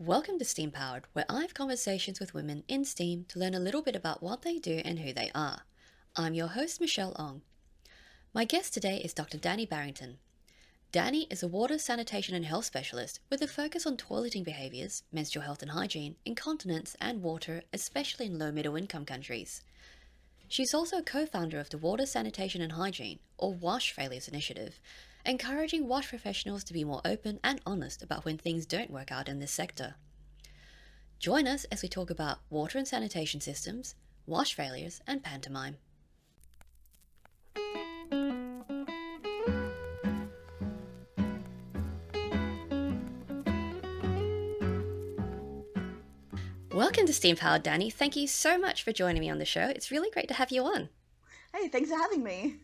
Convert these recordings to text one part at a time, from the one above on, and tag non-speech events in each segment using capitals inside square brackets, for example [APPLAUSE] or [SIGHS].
Welcome to STEAM Powered, where I have conversations with women in STEAM to learn a little bit about what they do and who they are. I'm your host, Michelle Ong. My guest today is Dr. Dani Barrington. Dani is a water, sanitation, and health specialist with a focus on toileting behaviours, menstrual health and hygiene, incontinence, and water, especially in low middle income countries. She's also a co founder of the Water, Sanitation, and Hygiene, or WASH Failures Initiative, encouraging WASH professionals to be more open and honest about when things don't work out in this sector. Join us as we talk about water and sanitation systems, WASH failures, and pantomime. Welcome to Steam Powered, Dani. Thank you so much for joining me on the show. It's really great to have you on. Hey, thanks for having me.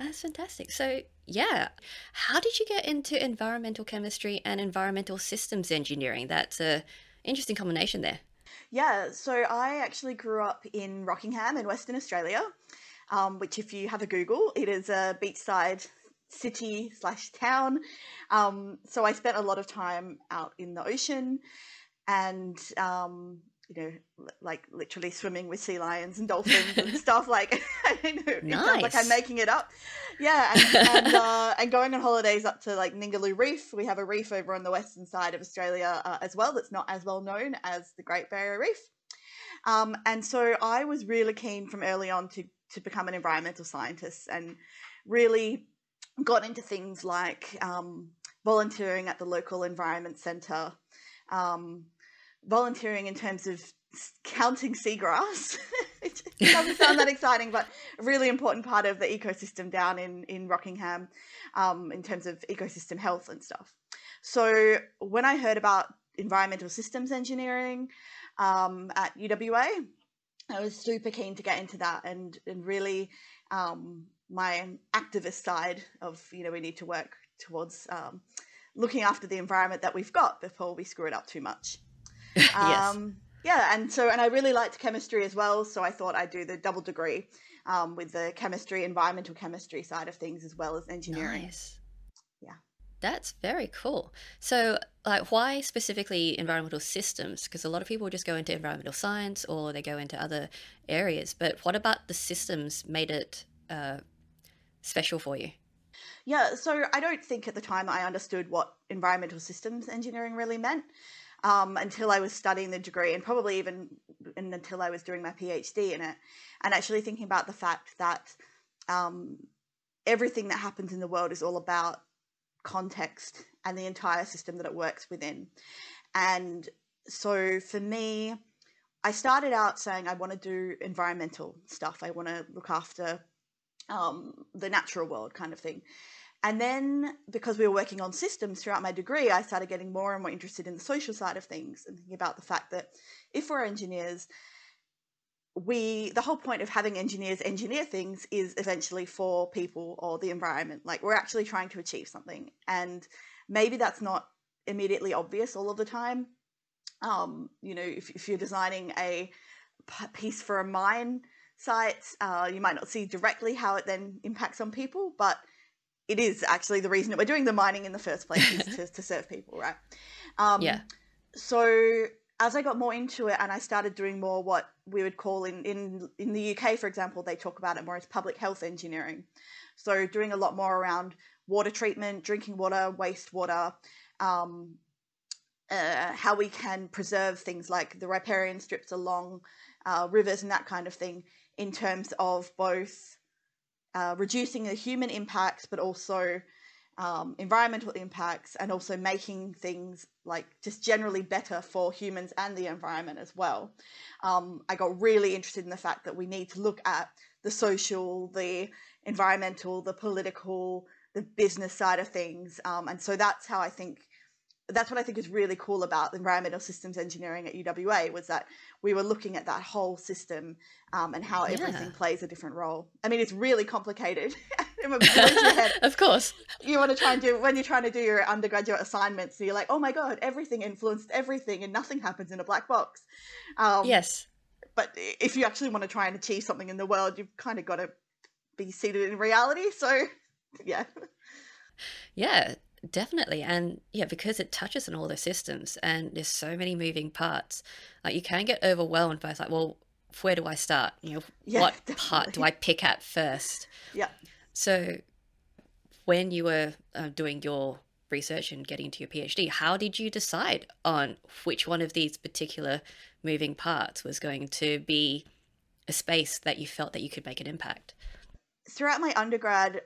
That's fantastic. So, yeah, how did you get into environmental chemistry and environmental systems engineering? That's a interesting combination there. Yeah, so I actually grew up in Rockingham in Western Australia, um, which, if you have a Google, it is a beachside city slash town. Um, so I spent a lot of time out in the ocean and um, you know, like literally swimming with sea lions and dolphins and [LAUGHS] stuff. Like, [LAUGHS] I know, Nice. like I'm making it up. Yeah, and and, uh, and going on holidays up to like Ningaloo Reef. We have a reef over on the western side of Australia uh, as well. That's not as well known as the Great Barrier Reef. Um, and so I was really keen from early on to to become an environmental scientist and really got into things like um, volunteering at the local environment centre. Um, volunteering in terms of counting seagrass. [LAUGHS] it [LAUGHS] doesn't sound that exciting, but a really important part of the ecosystem down in, in Rockingham um, in terms of ecosystem health and stuff. So when I heard about environmental systems engineering um, at UWA, I was super keen to get into that and, and really um, my activist side of, you know, we need to work towards um, looking after the environment that we've got before we screw it up too much. [LAUGHS] yes. Um, yeah, and so and I really liked chemistry as well, so I thought I'd do the double degree um, with the chemistry, environmental chemistry side of things as well as engineering. Nice. Yeah. That's very cool. So, like, why specifically environmental systems? Because a lot of people just go into environmental science or they go into other areas. But what about the systems made it uh, special for you? Yeah, so I don't think at the time I understood what environmental systems engineering really meant um, until I was studying the degree, and probably even and until I was doing my PhD in it, and actually thinking about the fact that um, everything that happens in the world is all about context and the entire system that it works within. And so for me, I started out saying I want to do environmental stuff. I want to look after um, the natural world kind of thing. And then because we were working on systems throughout my degree, I started getting more and more interested in the social side of things and thinking about the fact that if we're engineers, we the whole point of having engineers engineer things is eventually for people or the environment. Like we're actually trying to achieve something. And maybe that's not immediately obvious all of the time. Um, you know, if, if you're designing a piece for a mine site, uh, you might not see directly how it then impacts on people, but it is actually the reason that we're doing the mining in the first place is to, to serve people, right? Um, Yeah. So as I got more into it and I started doing more what we would call in, in, in the UK, for example, they talk about it more as public health engineering. So doing a lot more around water treatment, drinking water, wastewater, um, uh, how we can preserve things like the riparian strips along uh, rivers and that kind of thing in terms of both uh, reducing the human impacts, but also um, environmental impacts, and also making things like just generally better for humans and the environment as well. Um, I got really interested in the fact that we need to look at the social, the environmental, the political, the business side of things, um, and so that's how I think that's what I think is really cool about environmental systems engineering at UWA was that we were looking at that whole system um, and how everything plays a different role. I mean, it's really complicated. [LAUGHS] it blows your head. of course. You want to try and do when you're trying to do your undergraduate assignments. So you're like, oh my god, everything influenced everything, and nothing happens in a black box. Um, yes. But if you actually want to try and achieve something in the world, you've kind of got to be seated in reality. So, [LAUGHS] yeah. Yeah. Definitely. And yeah, because it touches on all the systems and there's so many moving parts, like you can get overwhelmed by it's like, well, where do I start? You know, [LAUGHS] Yeah, what definitely. part do I pick at first? Yeah. So when you were uh, doing your research and getting to your PhD, how did you decide on which one of these particular moving parts was going to be a space that you felt that you could make an impact? throughout my undergrad,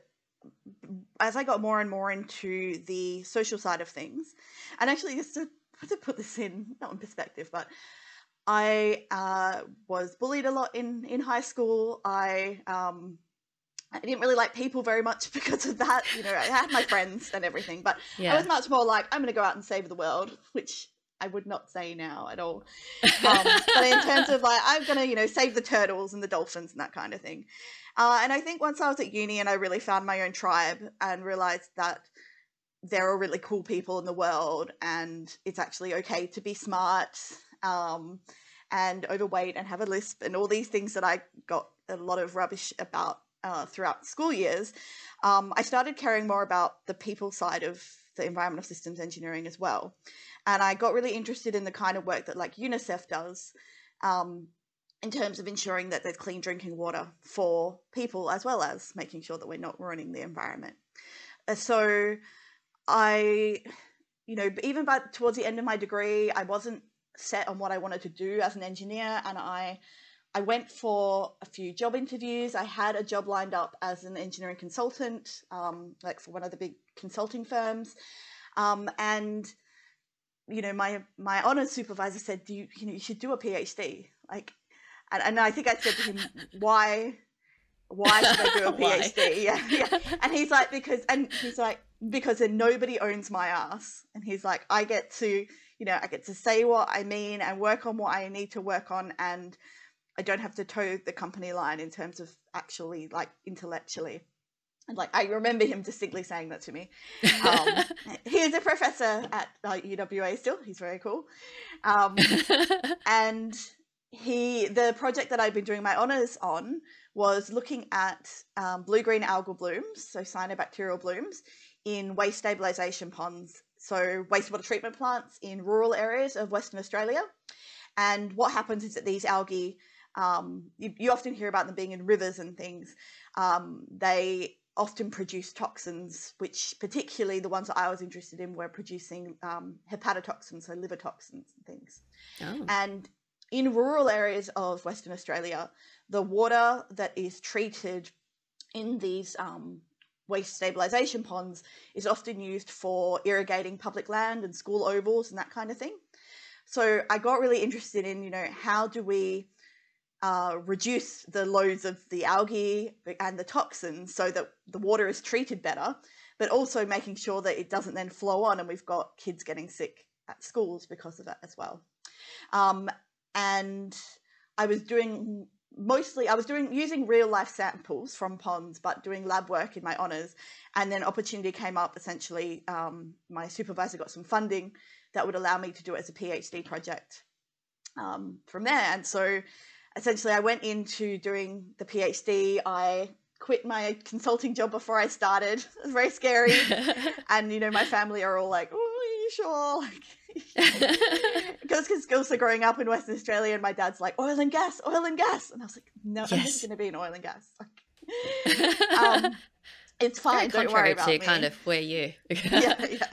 as I got more and more into the social side of things, and actually just to, [LAUGHS] to put this in not in perspective, but I uh, was bullied a lot in in high school. I um, I didn't really like people very much [LAUGHS] because of that. You know, I had my friends and everything, but I was much more like I'm going to go out and save the world, [LAUGHS] which I would not say now at all. Um, but in terms of like, I'm going to, you know, save the turtles and the dolphins and that kind of thing. Uh, and I think once I was at uni and I really found my own tribe and realized that there are really cool people in the world and it's actually okay to be smart um, and overweight and have a lisp and all these things that I got a lot of rubbish about uh, throughout school years, um, I started caring more about the people side of the environmental systems engineering as well. And I got really interested in the kind of work that like UNICEF does um, in terms of ensuring that there's clean drinking water for people as well as making sure that we're not ruining the environment. Uh, so I, you know, even by towards the end of my degree, I wasn't set on what I wanted to do as an engineer, and I, I went for a few job interviews. I had a job lined up as an engineering consultant, um, like for one of the big consulting firms, um, and you know, my my honors supervisor said, "Do you, you know, you should do a PhD." Like, and, and I think I said to him, "Why?" Why should I do a [LAUGHS] PhD? Yeah, yeah. And he's like, because, and he's like, because then nobody owns my ass. And he's like, I get to, you know, I get to say what I mean and work on what I need to work on, and I don't have to toe the company line in terms of actually, like, intellectually. And like, I remember him distinctly saying that to me. Um, he is a professor at uh, UWA still. He's very cool. Um, [LAUGHS] and he the project that I've been doing my honors on was looking at um, blue green algal blooms, so cyanobacterial blooms, in waste stabilization ponds, so wastewater treatment plants in rural areas of Western Australia. And what happens is that these algae, um, you, you often hear about them being in rivers and things. Um, they often produce toxins, which particularly the ones that I was interested in were producing um, hepatotoxins, so liver toxins and things. oh. And in rural areas of Western Australia, the water that is treated in these um, waste stabilisation ponds is often used for irrigating public land and school ovals and that kind of thing. So I got really interested in, you know, how do we uh, reduce the loads of the algae and the toxins so that the water is treated better, but also making sure that it doesn't then flow on and we've got kids getting sick at schools because of it as well. Um, and I was doing mostly I was doing using real life samples from ponds, but doing lab work in my honors. And then opportunity came up. Essentially, um, my supervisor got some funding that would allow me to do it as a PhD project um, from there. And so, essentially, I went into doing the PhD. I quit my consulting job before I started. It was [LAUGHS] very scary. [LAUGHS] and you know, my family are all like, "Oh, are you sure?" [LAUGHS] Like, because because also growing up in Western Australia, and my dad's like oil and gas, oil and gas, and I was like, no, I'm Yes. just going to be in oil and gas. Like, [LAUGHS] um, it's fine. Very Don't worry about to me. kind of where you. [LAUGHS] yeah, yeah.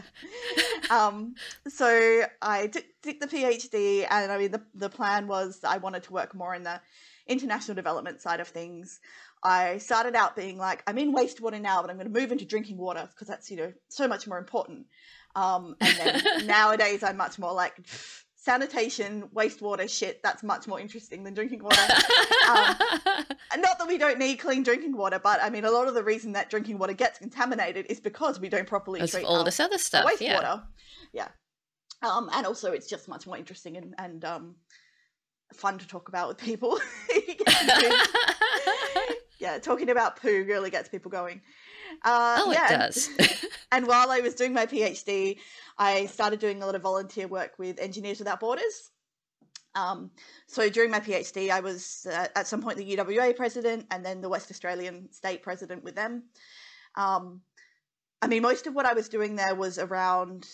Um, so I did, did the PhD, and I mean, the the plan was I wanted to work more in the international development side of things. I started out being like, I'm in wastewater now, but I'm going to move into drinking water because that's you know so much more important. Um, and then [LAUGHS] nowadays, I'm much more like sanitation, wastewater shit. That's much more interesting than drinking water. Um, [LAUGHS] not that we don't need clean drinking water, but I mean, a lot of the reason that drinking water gets contaminated is because we don't properly treat all this other stuff. Yeah. wastewater. Yeah. Um, and also, it's just much more interesting and, and um, fun to talk about with people. [LAUGHS] You get to do- yeah, talking about poo really gets people going. Uh, oh, yeah, it does. And while I was doing my PhD, I started doing a lot of volunteer work with Engineers Without Borders. Um, so during my PhD, I was uh, at some point the UWA president and then the West Australian state president with them. Um, I mean, most of what I was doing there was around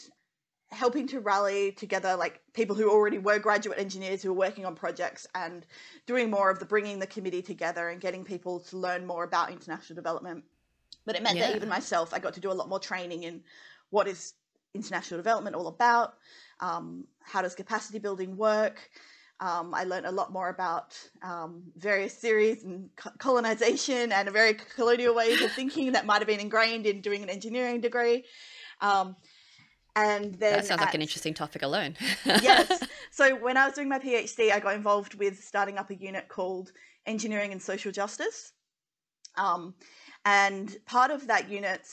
helping to rally together like people who already were graduate engineers who were working on projects and doing more of the bringing the committee together and getting people to learn more about international development but it meant yeah. that even myself i got to do a lot more training in what is international development all about um, how does capacity building work um, I learned a lot more about um, various theories and colonization and a very colonial ways of thinking that might have been ingrained in doing an engineering degree. Um, and then that sounds at, like an interesting topic alone. yes. [LAUGHS] So when I was doing my PhD, I got involved with starting up a unit called Engineering and Social Justice. Um, and part of that unit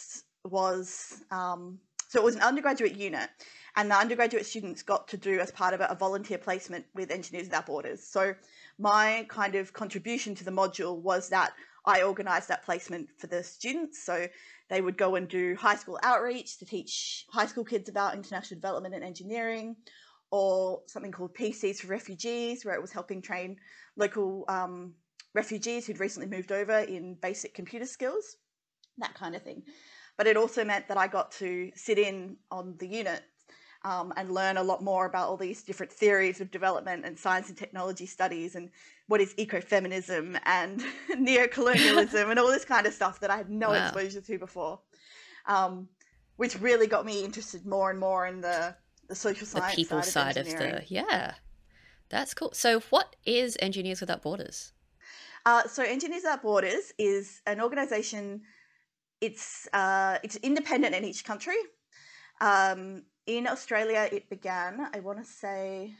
was um, so it was an undergraduate unit, and the undergraduate students got to do as part of it a volunteer placement with Engineers Without Borders. So my kind of contribution to the module was that I organised that placement for the students. So they would go and do high school outreach to teach high school kids about international development and engineering, or something called PCs for refugees, where it was helping train local um, refugees who'd recently moved over in basic computer skills, that kind of thing. But it also meant that I got to sit in on the unit um, and learn a lot more about all these different theories of development and science and technology studies and what is ecofeminism and [LAUGHS] neocolonialism and all this kind of stuff that I had no wow. exposure to before, um, which really got me interested more and more in the the social science the people side, side of, of the yeah. That's cool. So, what is Engineers Without Borders? Uh, so, Engineers Without Borders is an organization. It's uh, it's independent in each country. Um, in Australia, it began, I want to say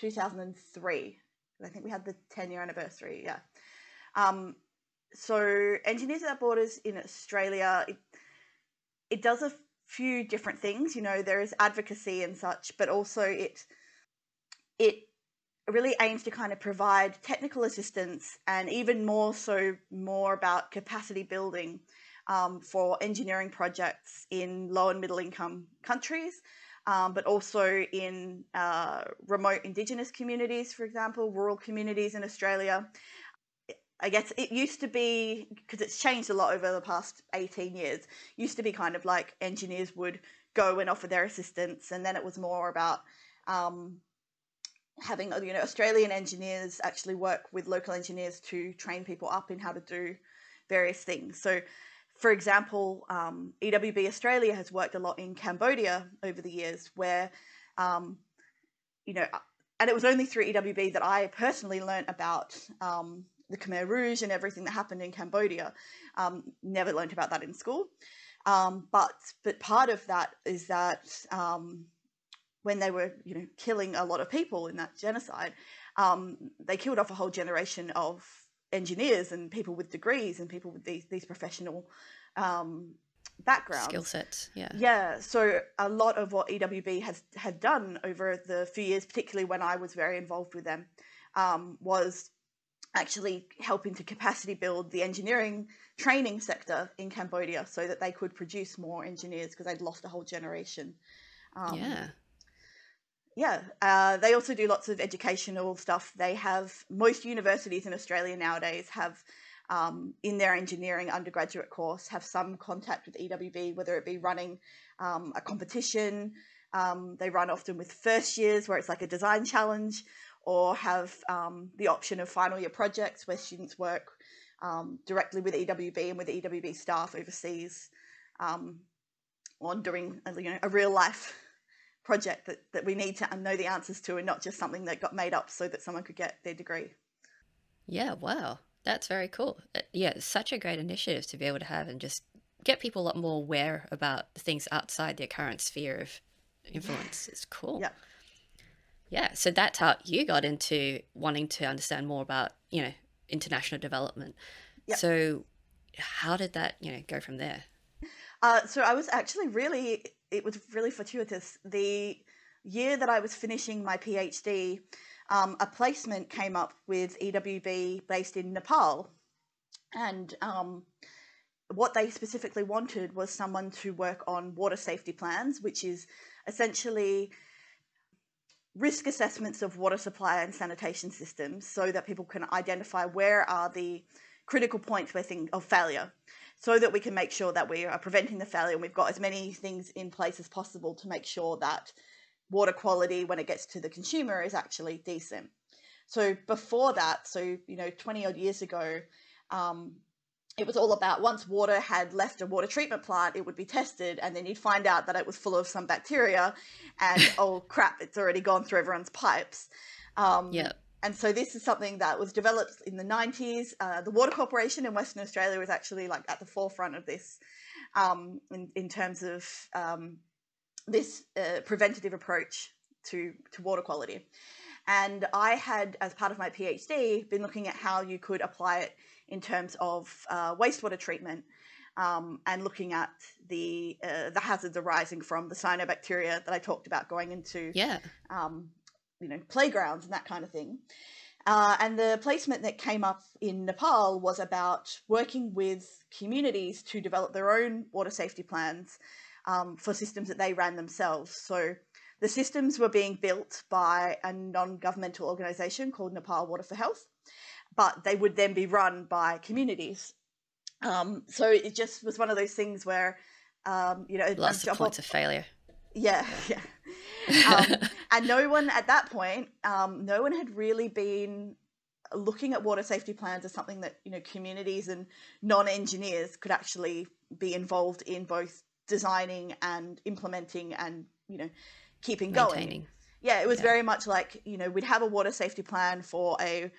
2003. I think we had the 10 year anniversary, yeah. Um, so, Engineers Without Borders in Australia, it, it does a few different things. You know, there is advocacy and such, but also it it really aims to kind of provide technical assistance and even more so more about capacity building um, for engineering projects in low and middle income countries, um, but also in uh, remote Indigenous communities, for example, rural communities in Australia. I guess it used to be because it's changed a lot over the past 18 years. Used to be kind of like engineers would go and offer their assistance, and then it was more about um, having you know Australian engineers actually work with local engineers to train people up in how to do various things. So for example, um, EWB Australia has worked a lot in Cambodia over the years, where, um, you know, and it was only through EWB that I personally learned about um, the Khmer Rouge and everything that happened in Cambodia. Um, never learned about that in school, um, but but part of that is that um, when they were, you know, killing a lot of people in that genocide, they killed off a whole generation of engineers and people with degrees and people with these these professional um, backgrounds. Skill sets yeah. Yeah so a lot of what ewb has had done over the few years particularly when i was very involved with them um, was actually helping to capacity build the engineering training sector in cambodia so that they could produce more engineers because they'd lost a whole generation. Um, yeah yeah, uh, they also do lots of educational stuff. They have most universities in Australia nowadays have um, in their engineering undergraduate course have some contact with EWB, whether it be running um, a competition. Um, they run often with first years where it's like a design challenge, or have um, the option of final year projects where students work um, directly with EWB and with EWB staff overseas um, on doing you know a real life project that, that we need to know the answers to and not just something that got made up so that someone could get their degree. Yeah, wow. That's very cool. Uh, yeah, such a great initiative to be able to have and just get people a lot more aware about things outside their current sphere of influence. It's cool. Yeah. Yeah, so that's how you got into wanting to understand more about, you know, international development. Yep. So how did that, you know, go from there? Uh, so I was actually really it was really fortuitous. The year that I was finishing my PhD, um, a placement came up with EWB based in Nepal. And um, what they specifically wanted was someone to work on water safety plans, which is essentially risk assessments of water supply and sanitation systems so that people can identify where are the critical points where things of failure so that we can make sure that we are preventing the failure and we've got as many things in place as possible to make sure that water quality when it gets to the consumer is actually decent. So before that, so you know, 20 odd years ago, um, it was all about once water had left a water treatment plant, it would be tested, and then you'd find out that it was full of some bacteria, and [LAUGHS] oh crap, it's already gone through everyone's pipes. Um, yeah. And so this is something that was developed in the 90s. Uh, the Water Corporation in Western Australia was actually like at the forefront of this um, in, in terms of um, this uh, preventative approach to, to water quality. And I had, as part of my PhD, been looking at how you could apply it in terms of uh, wastewater treatment um, and looking at the uh, the hazards arising from the cyanobacteria that I talked about going into yeah. You know playgrounds and that kind of thing. Uh, and the placement that came up in Nepal was about working with communities to develop their own water safety plans um, for systems that they ran themselves. So the systems were being built by a non governmental organization called Nepal Water for Health, but they would then be run by communities. Um, so it just was one of those things where, um, you know, lots of points of failure. Yeah, [LAUGHS] yeah. Um, [LAUGHS] and no one at that point, um, no one had really been looking at water safety plans as something that you know communities and non-engineers could actually be involved in both designing and implementing and you know keeping going. Yeah, it was yeah. very much like you know we'd have a water safety plan for a,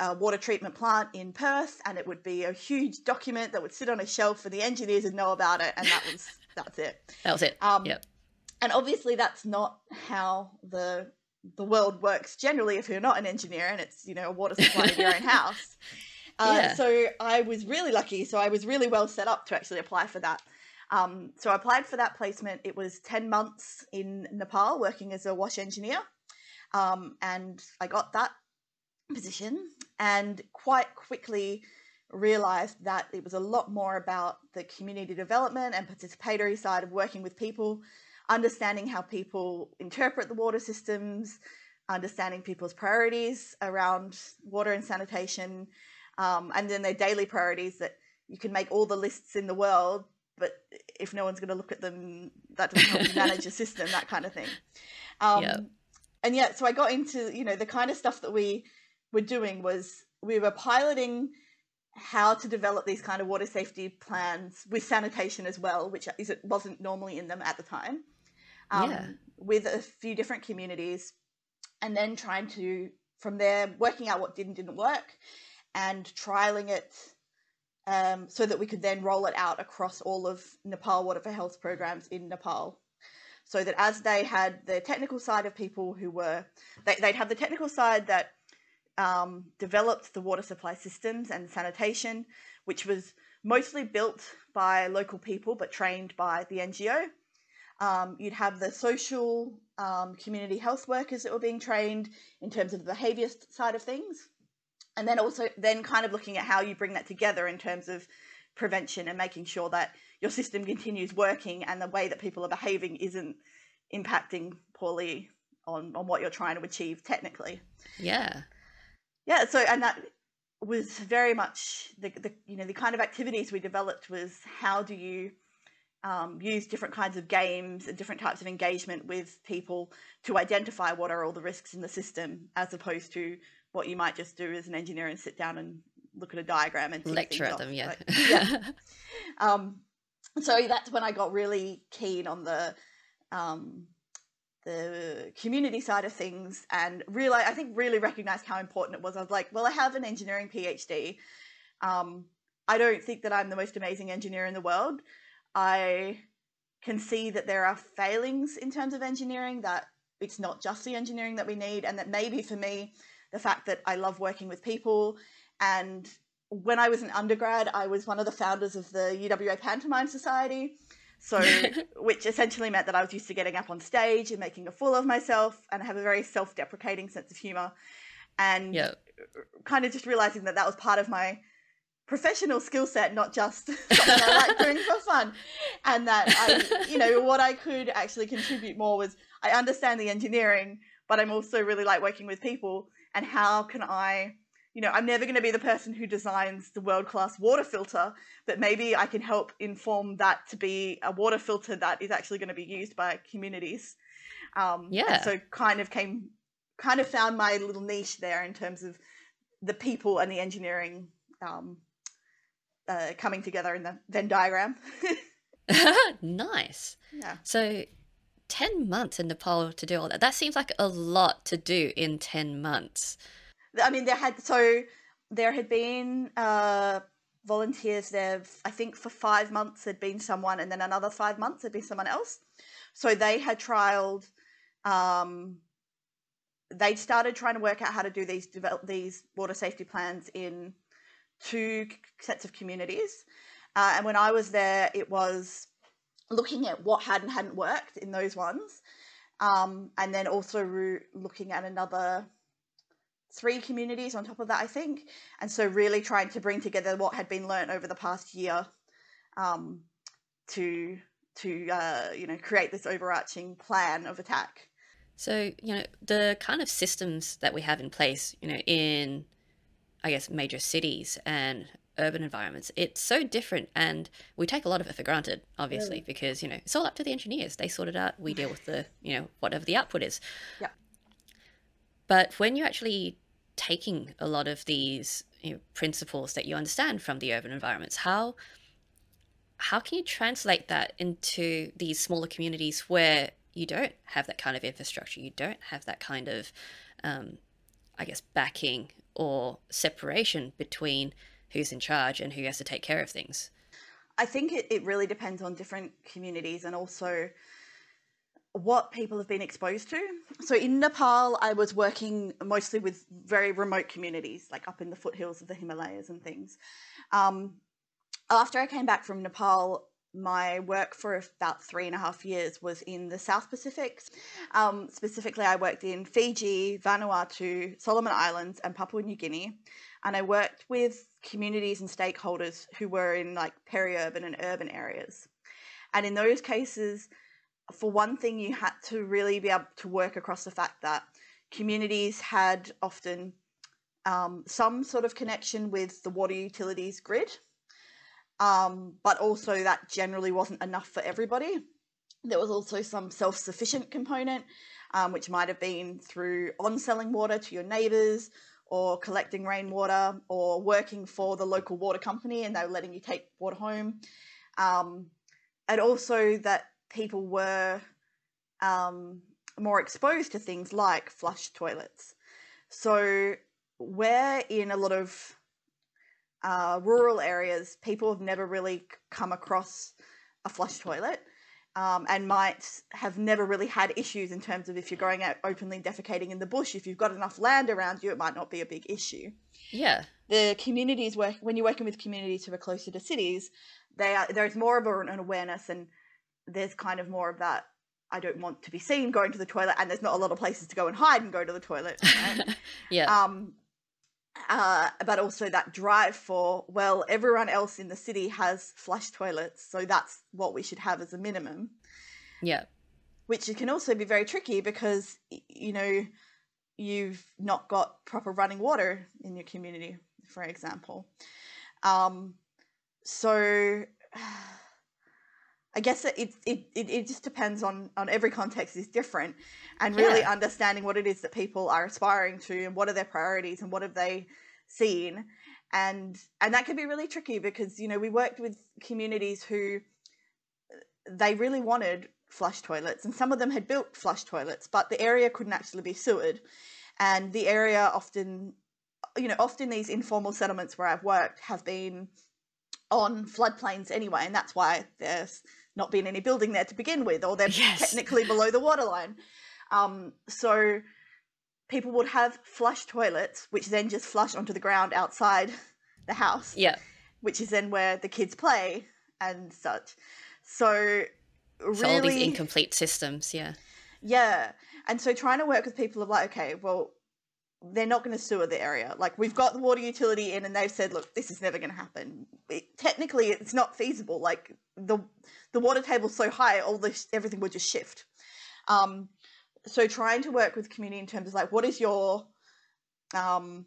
a, water treatment plant in Perth, and it would be a huge document that would sit on a shelf for the engineers and know about it, and that was that's it. That was it. Um, yep. And obviously, that's not how the the world works generally. If you're not an engineer and it's you know a water supply in your own [LAUGHS] house. Uh, yeah. So I was really lucky. So I was really well set up to actually apply for that. Um, so I applied for that placement. It was 10 months in Nepal working as a wash engineer. Um, and I got that position and quite quickly realized that it was a lot more about the community development and participatory side of working with people, understanding how people interpret the water systems, understanding people's priorities around water and sanitation, um, and then their daily priorities that you can make all the lists in the world, but if no one's going to look at them, that doesn't help you [LAUGHS] manage a system, that kind of thing. Um, yep. And yeah, so I got into, you know, the kind of stuff that we were doing was we were piloting how to develop these kind of water safety plans with sanitation as well, which is it wasn't normally in them at the time. Um, yeah. With a few different communities, and then trying to from there working out what did and didn't work, and trialing it um, so that we could then roll it out across all of Nepal Water for Health programs in Nepal. So that as they had the technical side of people who were, they, would have the technical side that um, developed the water supply systems and sanitation, which was mostly built by local people but trained by the NGO. Um, you'd have the social um, community health workers that were being trained in terms of the behaviour side of things and then also then kind of looking at how you bring that together in terms of prevention and making sure that your system continues working and the way that people are behaving isn't impacting poorly on, on what you're trying to achieve technically. Yeah. Yeah, so and that was very much the, the you know the kind of activities we developed was how do you um, use different kinds of games and different types of engagement with people to identify what are all the risks in the system as opposed to what you might just do as an engineer and sit down and look at a diagram and lecture at them. Yeah, yeah. [LAUGHS] um, so that's when I got really keen on the um, the community side of things and really, I think, really recognized how important it was. I was like, well, I have an engineering PhD. Um, I don't think that I'm the most amazing engineer in the world. I can see that there are failings in terms of engineering, that it's not just the engineering that we need, and that maybe for me, the fact that I love working with people. And when I was an undergrad, I was one of the founders of the UWA Pantomime Society. So, [LAUGHS] which essentially meant that I was used to getting up on stage and making a fool of myself, and I have a very self-deprecating sense of humor, and yep. kind of just realizing that that was part of my professional skill set, not just [LAUGHS] [LAUGHS] something I like doing for fun, and that I, you know, what I could actually contribute more was I understand the engineering, but I'm also really like working with people, and how can I you know, I'm never going to be the person who designs the world class water filter, but maybe I can help inform that to be a water filter that is actually going to be used by communities. Um, yeah. so kind of came, kind of found my little niche there in terms of the people and the engineering um, uh, coming together in the Venn diagram. [LAUGHS] [LAUGHS] nice. Yeah. So 10 months in Nepal to do all that. That seems like a lot to do in 10 months. I mean, there had so there had been uh, volunteers there. I think for five months there'd been someone, and then another five months there'd been someone else. So they had trialed. Um, they'd started trying to work out how to do these develop these water safety plans in two sets of communities. Uh, and when I was there, it was looking at what had and hadn't worked in those ones, um, and then also re- looking at another three communities on top of that, I think. And so, really trying to bring together what had been learned over the past year um, to to uh, you know create this overarching plan of attack. So you know the kind of systems that we have in place, you know, in I guess major cities and urban environments, it's so different, and we take a lot of it for granted, obviously, because you know it's all up to the engineers. They sort it out. We deal with the [SIGHS] you know whatever the output is. Yeah. But when you're actually taking a lot of these you know, principles that you understand from the urban environments how how can you translate that into these smaller communities where you don't have that kind of infrastructure you don't have that kind of um, i guess backing or separation between who's in charge and who has to take care of things i think it, it really depends on different communities and also what people have been exposed to. So in Nepal, I was working mostly with very remote communities, like up in the foothills of the Himalayas and things. Um, after I came back from Nepal, my work for about three and a half years was in the South Pacific. Um, specifically, I worked in Fiji, Vanuatu, Solomon Islands, and Papua New Guinea. And I worked with communities and stakeholders who were in like peri-urban and urban areas. And in those cases, for one thing, you had to really be able to work across the fact that communities had often um, some sort of connection with the water utilities grid, um, but also that generally wasn't enough for everybody. There was also some self sufficient component, um, which might have been through on selling water to your neighbours or collecting rainwater or working for the local water company and they were letting you take water home. Um, and also that people were um, more exposed to things like flush toilets. So, where in a lot of uh, rural areas, people have never really come across a flush toilet um, and might have never really had issues in terms of if you're going out openly defecating in the bush, if you've got enough land around you, it might not be a big issue. Yeah. The communities work when you're working with communities who are closer to cities, they are, there's more of an awareness and there's kind of more of that I don't want to be seen going to the toilet, and there's not a lot of places to go and hide and go to the toilet. Right? [LAUGHS] yeah. Um, uh, but also that drive for well, everyone else in the city has flush toilets, so that's what we should have as a minimum. Yeah. Which can also be very tricky because you know you've not got proper running water in your community, for example. Um, so [SIGHS] I guess it, it, it, it just depends on, on every context is different and really yeah. understanding what it is that people are aspiring to and what are their priorities and what have they seen. And, and that can be really tricky because, you know, we worked with communities who uh, they really wanted flush toilets and some of them had built flush toilets, but the area couldn't actually be sewered. And the area often, you know, often these informal settlements where I've worked have been on floodplains anyway, and that's why there's not been any building there to begin with, or they're yes. technically below the waterline. Um, so people would have flush toilets, which then just flush onto the ground outside [LAUGHS] the house. Yeah. Which is then where the kids play and such. So really, so all these incomplete systems, yeah. Yeah. And so trying to work with people of like, okay, well, they're not going to sewer the area. Like we've got the water utility in, and they've said, look, this is never going to happen. It, technically, it's not feasible. Like the the water table's so high, all this everything would just shift. Um, so trying to work with community in terms of like, what is your um,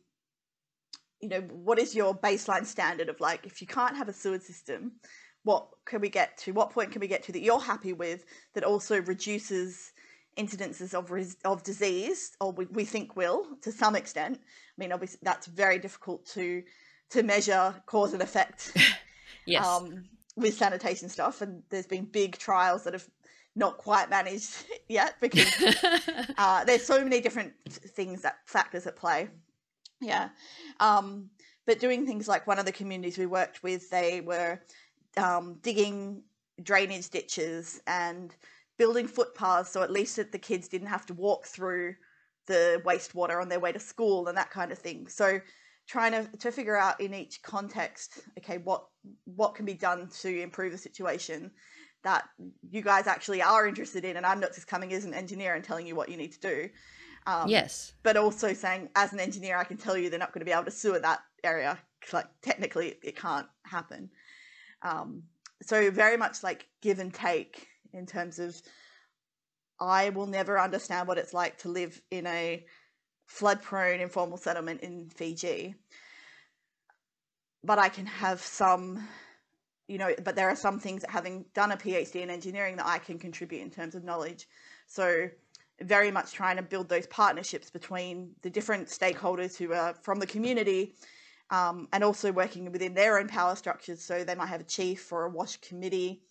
you know, what is your baseline standard of like, if you can't have a sewage system, what can we get to? What point can we get to that you're happy with that also reduces incidences of res- of disease, or we, we think will to some extent. I mean, obviously that's very difficult to to measure cause and effect. [LAUGHS] yes. Um, with sanitation stuff, and there's been big trials that have not quite managed [LAUGHS] yet because [LAUGHS] uh, there's so many different things that factors at play. Yeah, um, but doing things like one of the communities we worked with, they were um, digging drainage ditches and building footpaths so at least that the kids didn't have to walk through the wastewater on their way to school and that kind of thing. So trying to, to figure out in each context, okay, what what can be done to improve the situation that you guys actually are interested in, and I'm not just coming as an engineer and telling you what you need to do. Um, yes. But also saying, as an engineer, I can tell you they're not going to be able to sewer that area. Like technically, it can't happen. Um, so very much like give and take in terms of I will never understand what it's like to live in a flood prone informal settlement in Fiji. But I can have some, you know, but there are some things that having done a PhD in engineering that I can contribute in terms of knowledge. So, very much trying to build those partnerships between the different stakeholders who are from the community um, and also working within their own power structures. So, they might have a chief or a WASH committee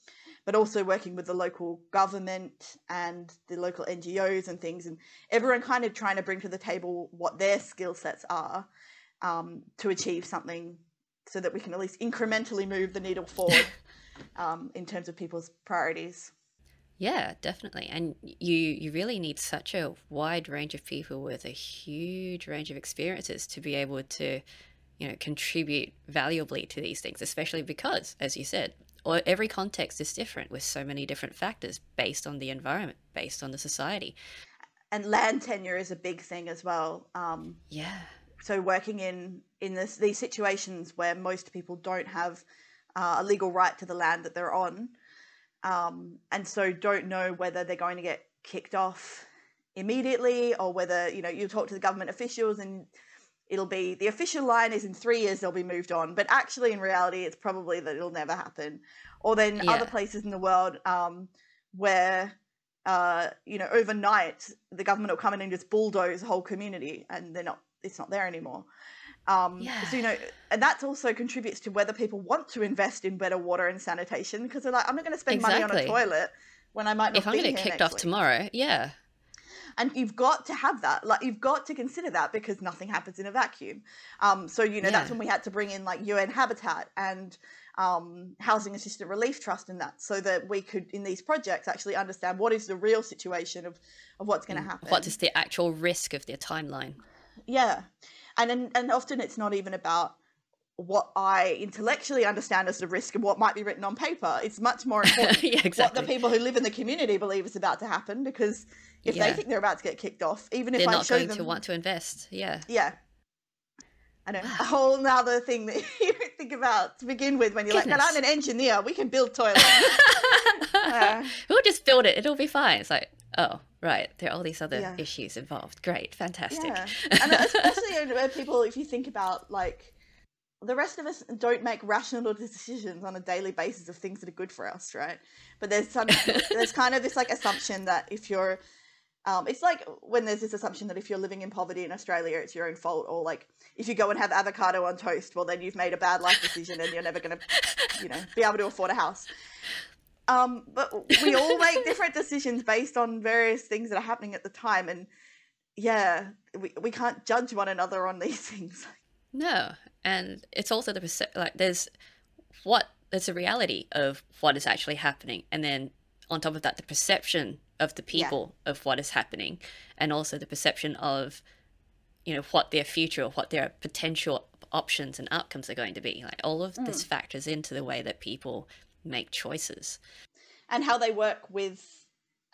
but also working with the local government and the local NGOs and things, and everyone kind of trying to bring to the table what their skill sets are um, to achieve something so that we can at least incrementally move the needle forward [LAUGHS] um, in terms of people's priorities. Yeah, definitely. And you you really need such a wide range of people with a huge range of experiences to be able to, you know, contribute valuably to these things, especially because, as you said, or every context is different with so many different factors based on the environment, based on the society. And land tenure is a big thing as well. Um, yeah. So working in in this, these situations where most people don't have uh, a legal right to the land that they're on, um, and so don't know whether they're going to get kicked off immediately or whether you know you talk to the government officials and it'll be the official line is in three years they'll be moved on but actually in reality it's probably that it'll never happen or then yeah. other places in the world um, where uh, you know overnight the government will come in and just bulldoze a whole community and they're not it's not there anymore um, yeah. so you know and that also contributes to whether people want to invest in better water and sanitation because they're like i'm not going to spend exactly. money on a toilet when i might not if i'm going to get kicked off week. tomorrow yeah and you've got to have that like you've got to consider that because nothing happens in a vacuum. Um, so you know yeah. that's when we had to bring in like un habitat and um, housing assistance relief trust and that so that we could in these projects actually understand what is the real situation of of what's going to mm, happen. What is the actual risk of their timeline? Yeah. And and, and often it's not even about what I intellectually understand as the risk and what might be written on paper. It's much more [LAUGHS] important yeah, exactly. what the people who live in the community believe is about to happen because if yeah. they think they're about to get kicked off, even if they're I not show going them, to want to invest. Yeah. Yeah. I know a whole other thing that [LAUGHS] you think about to begin with when you're Goodness. like, "And I'm an engineer. We can build toilets. [LAUGHS] uh, we'll just build it. It'll be fine." It's like, oh, right. There are all these other yeah. issues involved. Great, fantastic. Yeah. and especially where people, if you think about like the rest of us don't make rational decisions on a daily basis of things that are good for us, right? But there's some [LAUGHS] there's kind of this like assumption that if you're um, it's like when there's this assumption that if you're living in poverty in Australia, it's your own fault, or like if you go and have avocado on toast, well, then you've made a bad life decision and you're never going to, you know, be able to afford a house. Um, but we all make [LAUGHS] different decisions based on various things that are happening at the time, and yeah, we we can't judge one another on these [LAUGHS] things. No, and it's also the perce- like there's what there's a reality of what is actually happening, and then on top of that, the perception of the people yeah. of what is happening and also the perception of you know what their future or what their potential options and outcomes are going to be like all of mm. this factors into the way that people make choices and how they work with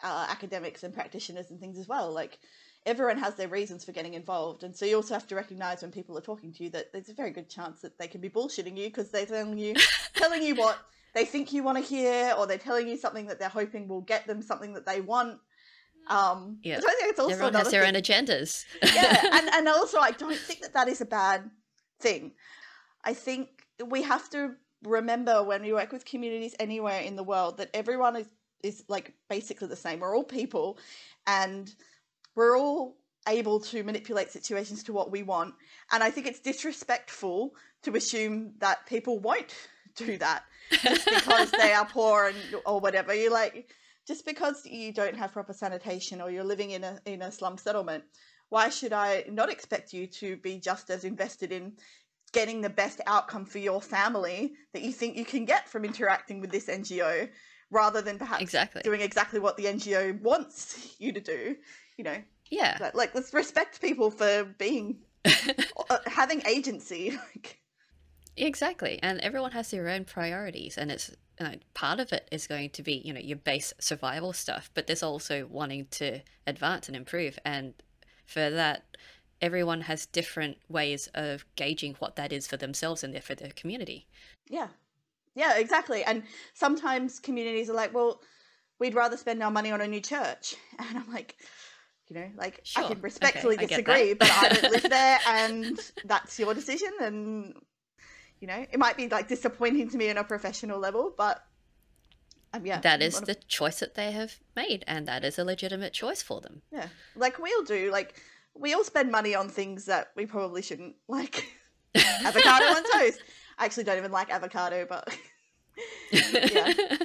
uh, academics and practitioners and things as well like everyone has their reasons for getting involved and so you also have to recognize when people are talking to you that there's a very good chance that they can be bullshitting you because they're telling you [LAUGHS] telling you what they think you want to hear or they're telling you something that they're hoping will get them something that they want um yeah so I think it's also everyone has their thing. own agendas [LAUGHS] yeah [LAUGHS] and, and also i don't think that that is a bad thing. I think we have to remember when we work with communities anywhere in the world that everyone is is like basically the same. We're all people and we're all able to manipulate situations to what we want. And I think it's disrespectful to assume that people won't do that just because they are [LAUGHS] poor and or whatever. You like just because you don't have proper sanitation or you're living in a in a slum settlement, why should I not expect you to be just as invested in getting the best outcome for your family that you think you can get from interacting with this NGO rather than perhaps exactly. doing exactly what the NGO wants you to do, you know? Yeah. Like, like let's respect people for being [LAUGHS] uh, having agency. [LAUGHS] Like Exactly. And everyone has their own priorities and it's you know, part of it is going to be, you know, your base survival stuff, but there's also wanting to advance and improve and for that everyone has different ways of gauging what that is for themselves and for their community. Yeah. Yeah, exactly. And sometimes communities are like, well, we'd rather spend our money on a new church. [LAUGHS] And I'm like, you know, like sure. I can respectfully okay, disagree, but I don't live there [LAUGHS] and that's your decision. And, you know, it might be like disappointing to me on a professional level, but um, yeah. That is the choice that they have made, and that is a legitimate choice for them. Yeah. Like we all do. Like, we all spend money on things that we probably shouldn't, like [LAUGHS] avocado on toast. I actually don't even like avocado, but [LAUGHS] yeah.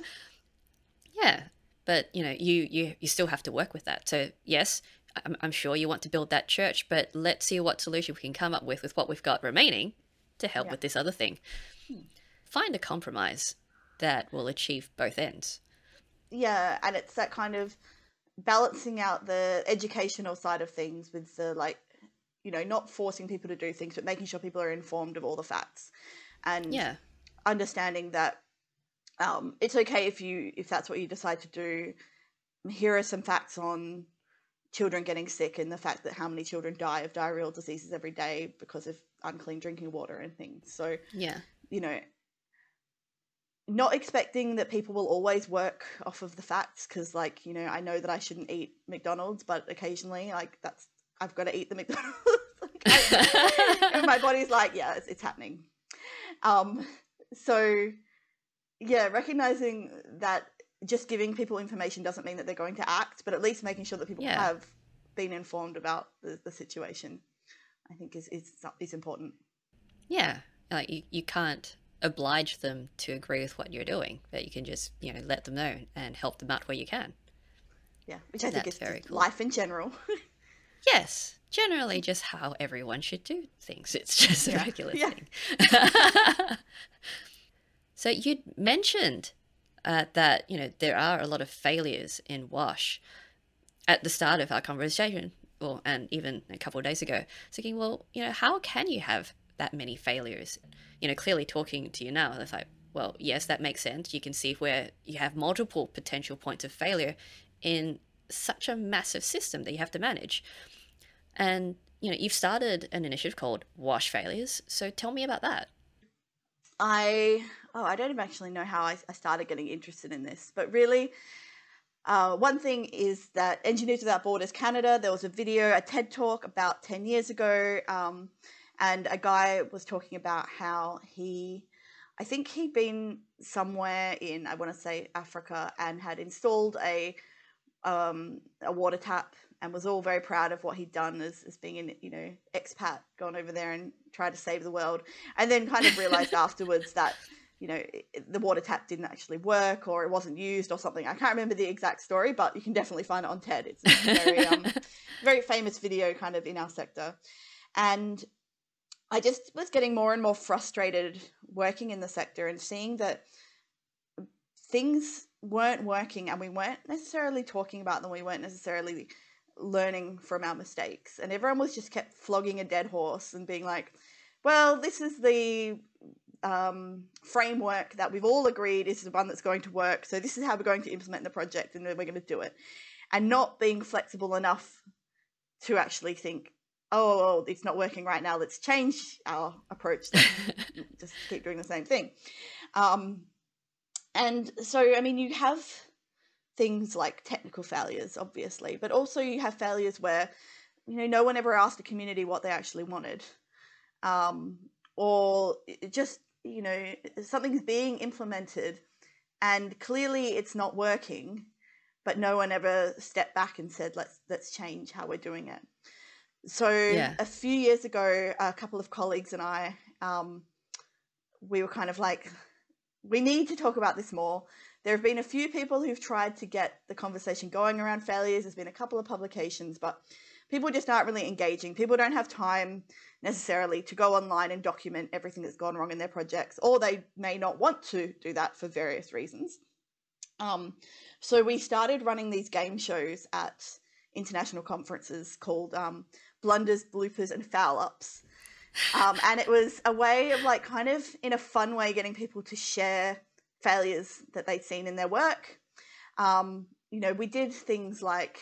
yeah. But you know, you you you still have to work with that. So yes, I'm, I'm sure you want to build that church, but let's see what solution we can come up with with what we've got remaining to help yeah. with this other thing. Hmm. Find a compromise that will achieve both ends. Yeah, and it's that kind of balancing out the educational side of things with the like you know not forcing people to do things but making sure people are informed of all the facts and yeah understanding that um, it's okay if you if that's what you decide to do. Here are some facts on children getting sick and the fact that how many children die of diarrheal diseases every day because of unclean drinking water and things. So yeah. you know not expecting that people will always work off of the facts because like you know i know that i shouldn't eat mcdonald's but occasionally like that's i've got to eat the mcdonald's. [LAUGHS] Like, I, [LAUGHS] my body's like yeah it's, it's happening. Um so yeah recognizing that just giving people information doesn't mean that they're going to act but at least making sure that people yeah. have been informed about the, the situation i think is, is is important yeah like you, you can't oblige them to agree with what you're doing, but you can just, you know, let them know and help them out where you can. Yeah, which I think is very cool. life in general. [LAUGHS] yes, generally just how everyone should do things. It's just a yeah. regular yeah. thing. [LAUGHS] so you'd mentioned uh, that, you know, there are a lot of failures in WASH at the start of our conversation, or and even a couple of days ago, thinking, well, you know, how can you have that many failures? you know, clearly talking to you now, it's like, well, yes, that makes sense. You can see where you have multiple potential points of failure in such a massive system that you have to manage. And, you know, you've started an initiative called Wash Failures. So tell me about that. I, oh, I don't even actually know how I, I started getting interested in this, but really, uh, one thing is that Engineers Without Borders Canada, there was a video, a TED talk about 10 years ago. Um, and a guy was talking about how he I think he'd been somewhere in I want to say Africa and had installed a um, a water tap and was all very proud of what he'd done as, as being an you know expat gone over there and tried to save the world and then kind of realized [LAUGHS] afterwards that you know the water tap didn't actually work or it wasn't used or something i can't remember the exact story but you can definitely find it on ted it's a very um, [LAUGHS] very famous video kind of in our sector and I just was getting more and more frustrated working in the sector and seeing that things weren't working and we weren't necessarily talking about them. We weren't necessarily learning from our mistakes. And everyone was just kept flogging a dead horse and being like, well, this is the um, framework that we've all agreed is the one that's going to work. So this is how we're going to implement the project and then we're going to do it. And not being flexible enough to actually think, oh, it's not working right now. Let's change our approach. [LAUGHS] just keep doing the same thing. Um, and so, I mean, you have things like technical failures, obviously, but also you have failures where, you know, no one ever asked the community what they actually wanted. Um, or just you know something's being implemented and clearly it's not working but no one ever stepped back and said let's let's change how we're doing it. So yeah. a few years ago a couple of colleagues and i um, we were kind of like we need to talk about this more. There have been a few people who've tried to get the conversation going around failures. There's been a couple of publications but people just aren't really engaging people don't have time necessarily to go online and document everything that's gone wrong in their projects, or they may not want to do that for various reasons. Um, so we started running these game shows at international conferences called um, Blunders, Bloopers, and Foul Ups. Um, [LAUGHS] and it was a way of like kind of in a fun way getting people to share failures that they'd seen in their work. Um, you know, we did things like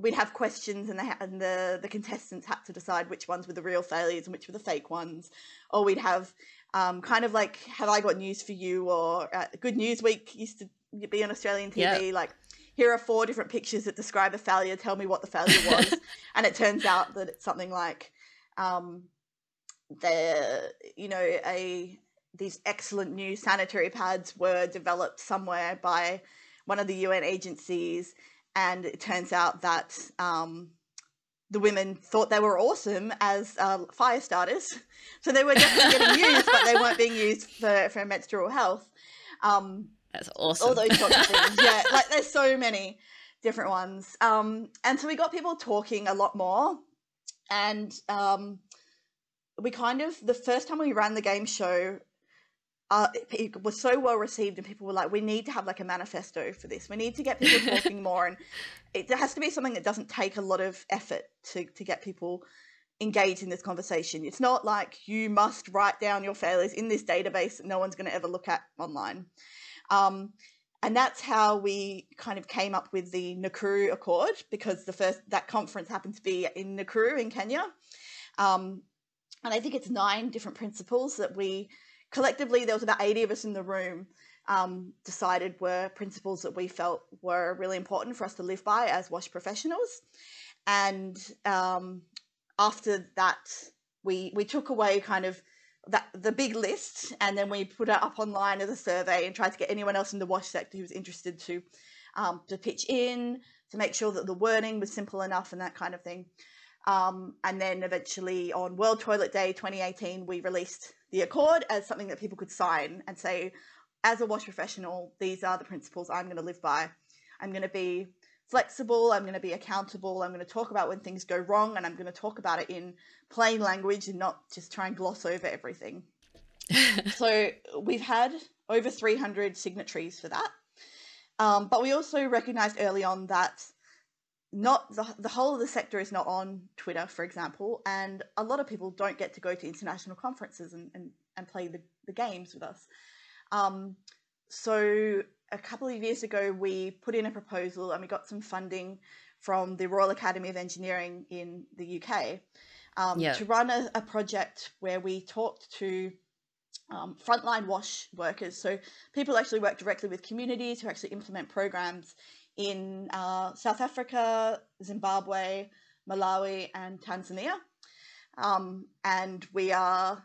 we'd have questions and, the, and the, the contestants had to decide which ones were the real failures and which were the fake ones. Or we'd have um, kind of like, have I got news for you? Or uh, Good News Week used to be on Australian TV. Yep. Like, here are four different pictures that describe a failure. Tell me what the failure was. [LAUGHS] and it turns out that it's something like um, the, you know, a these excellent new sanitary pads were developed somewhere by one of the UN agencies and it turns out that um, the women thought they were awesome as uh, fire starters. So they were definitely getting [LAUGHS] used, but they weren't being used for, for menstrual health. Um, That's awesome. All those sorts of things. [LAUGHS] yeah, like there's so many different ones. Um, and so we got people talking a lot more. And um, we kind of, the first time we ran the game show, uh, it was so well received and people were like we need to have like a manifesto for this. We need to get people [LAUGHS] talking more. And it has to be something that doesn't take a lot of effort to, to get people engaged in this conversation. It's not like you must write down your failures in this database that no one's going to ever look at online. Um, and that's how we kind of came up with the nakuru accord because the first that conference happened to be in nakuru in kenya. Um, and i think it's nine different principles that we collectively, there was about 80 of us in the room, um, decided were principles that we felt were really important for us to live by as WASH professionals. And um, after that, we we took away kind of that the big list, and then we put it up online as a survey and tried to get anyone else in the WASH sector who was interested to um, to pitch in to make sure that the wording was simple enough and that kind of thing. Um, and then eventually on World Toilet Day 2018, we released the accord as something that people could sign and say, as a wash professional, these are the principles I'm going to live by. I'm going to be flexible, I'm going to be accountable, I'm going to talk about when things go wrong, and I'm going to talk about it in plain language and not just try and gloss over everything. [LAUGHS] so we've had over 300 signatories for that. Um, but we also recognized early on that not the, the whole of the sector is not on Twitter, for example, and a lot of people don't get to go to international conferences and, and, and play the, the games with us. Um, so a couple of years ago, we put in a proposal and we got some funding from the Royal Academy of Engineering in the UK um, yeah. to run a, a, project where we talked to um, frontline WASH workers. So people actually work directly with communities who actually implement programs in uh, South Africa, Zimbabwe, Malawi, and Tanzania. Um, and we are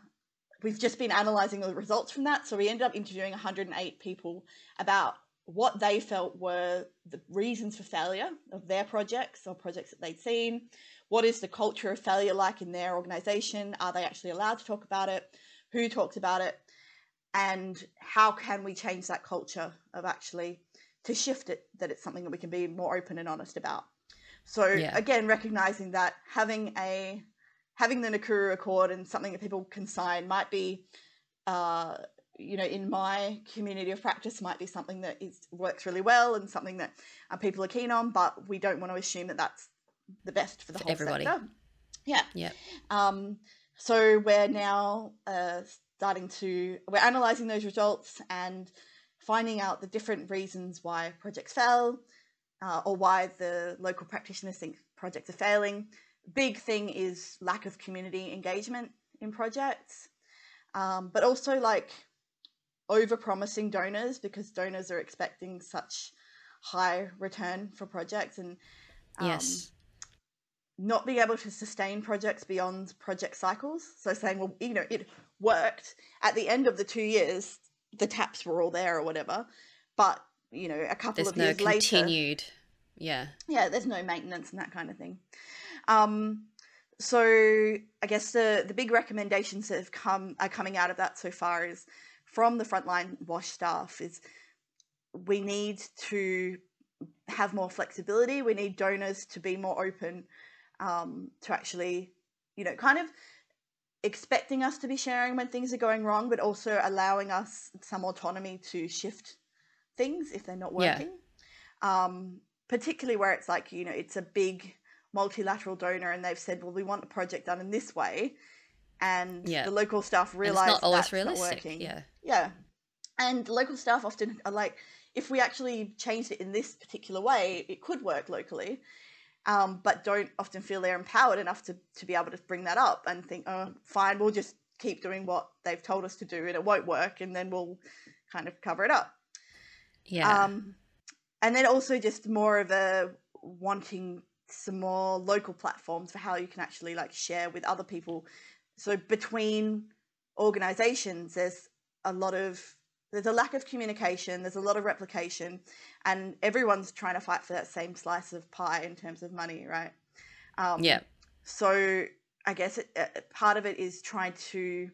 we've just been analyzing the results from that. So we ended up interviewing 108 people about what they felt were the reasons for failure of their projects or projects that they'd seen. What is the culture of failure like in their organization? Are they actually allowed to talk about it? Who talks about it? And how can we change that culture of actually to shift it that it's something that we can be more open and honest about. So yeah. again, recognizing that having a having the Nakuru Accord and something that people can sign might be, uh, you know, in my community of practice might be something that is works really well and something that uh, people are keen on, but we don't want to assume that that's the best for the for whole everybody. sector. Yeah. Yeah. Um, so we're now uh, starting to we're analyzing those results and finding out the different reasons why projects fail uh, or why the local practitioners think projects are failing. Big thing is lack of community engagement in projects, um, but also like over promising donors because donors are expecting such high return for projects and um, yes not being able to sustain projects beyond project cycles. So saying, well, you know, it worked at the end of the two years, the taps were all there or whatever, but you know, a couple there's of no years later, continued. Yeah. yeah, there's no maintenance and that kind of thing. Um, so I guess the the big recommendations that have come are coming out of that so far is from the frontline wash staff is we need to have more flexibility. We need donors to be more open um, to actually, you know, kind of expecting us to be sharing when things are going wrong, but also allowing us some autonomy to shift things if they're not Yeah. working. Um, particularly where it's like, you know, it's a big multilateral donor and they've said, well, we want the project done in this way. And Yeah. the local staff realize it's not always that's not realistic. working. Yeah. Yeah. And local staff often are like, if we actually changed it in this particular way, it could work locally, um, but don't often feel they're empowered enough to, to be able to bring that up and think, oh, fine, we'll just keep doing what they've told us to do and it won't work, and then we'll kind of cover it up. Yeah. Um, and then also just more of a wanting some more local platforms for how you can actually like share with other people. So between organizations, there's a lot of there's a lack of communication. There's a lot of replication, and everyone's trying to fight for that same slice of pie in terms of money, right? Um, yeah. so I guess it, uh, part of it is trying to.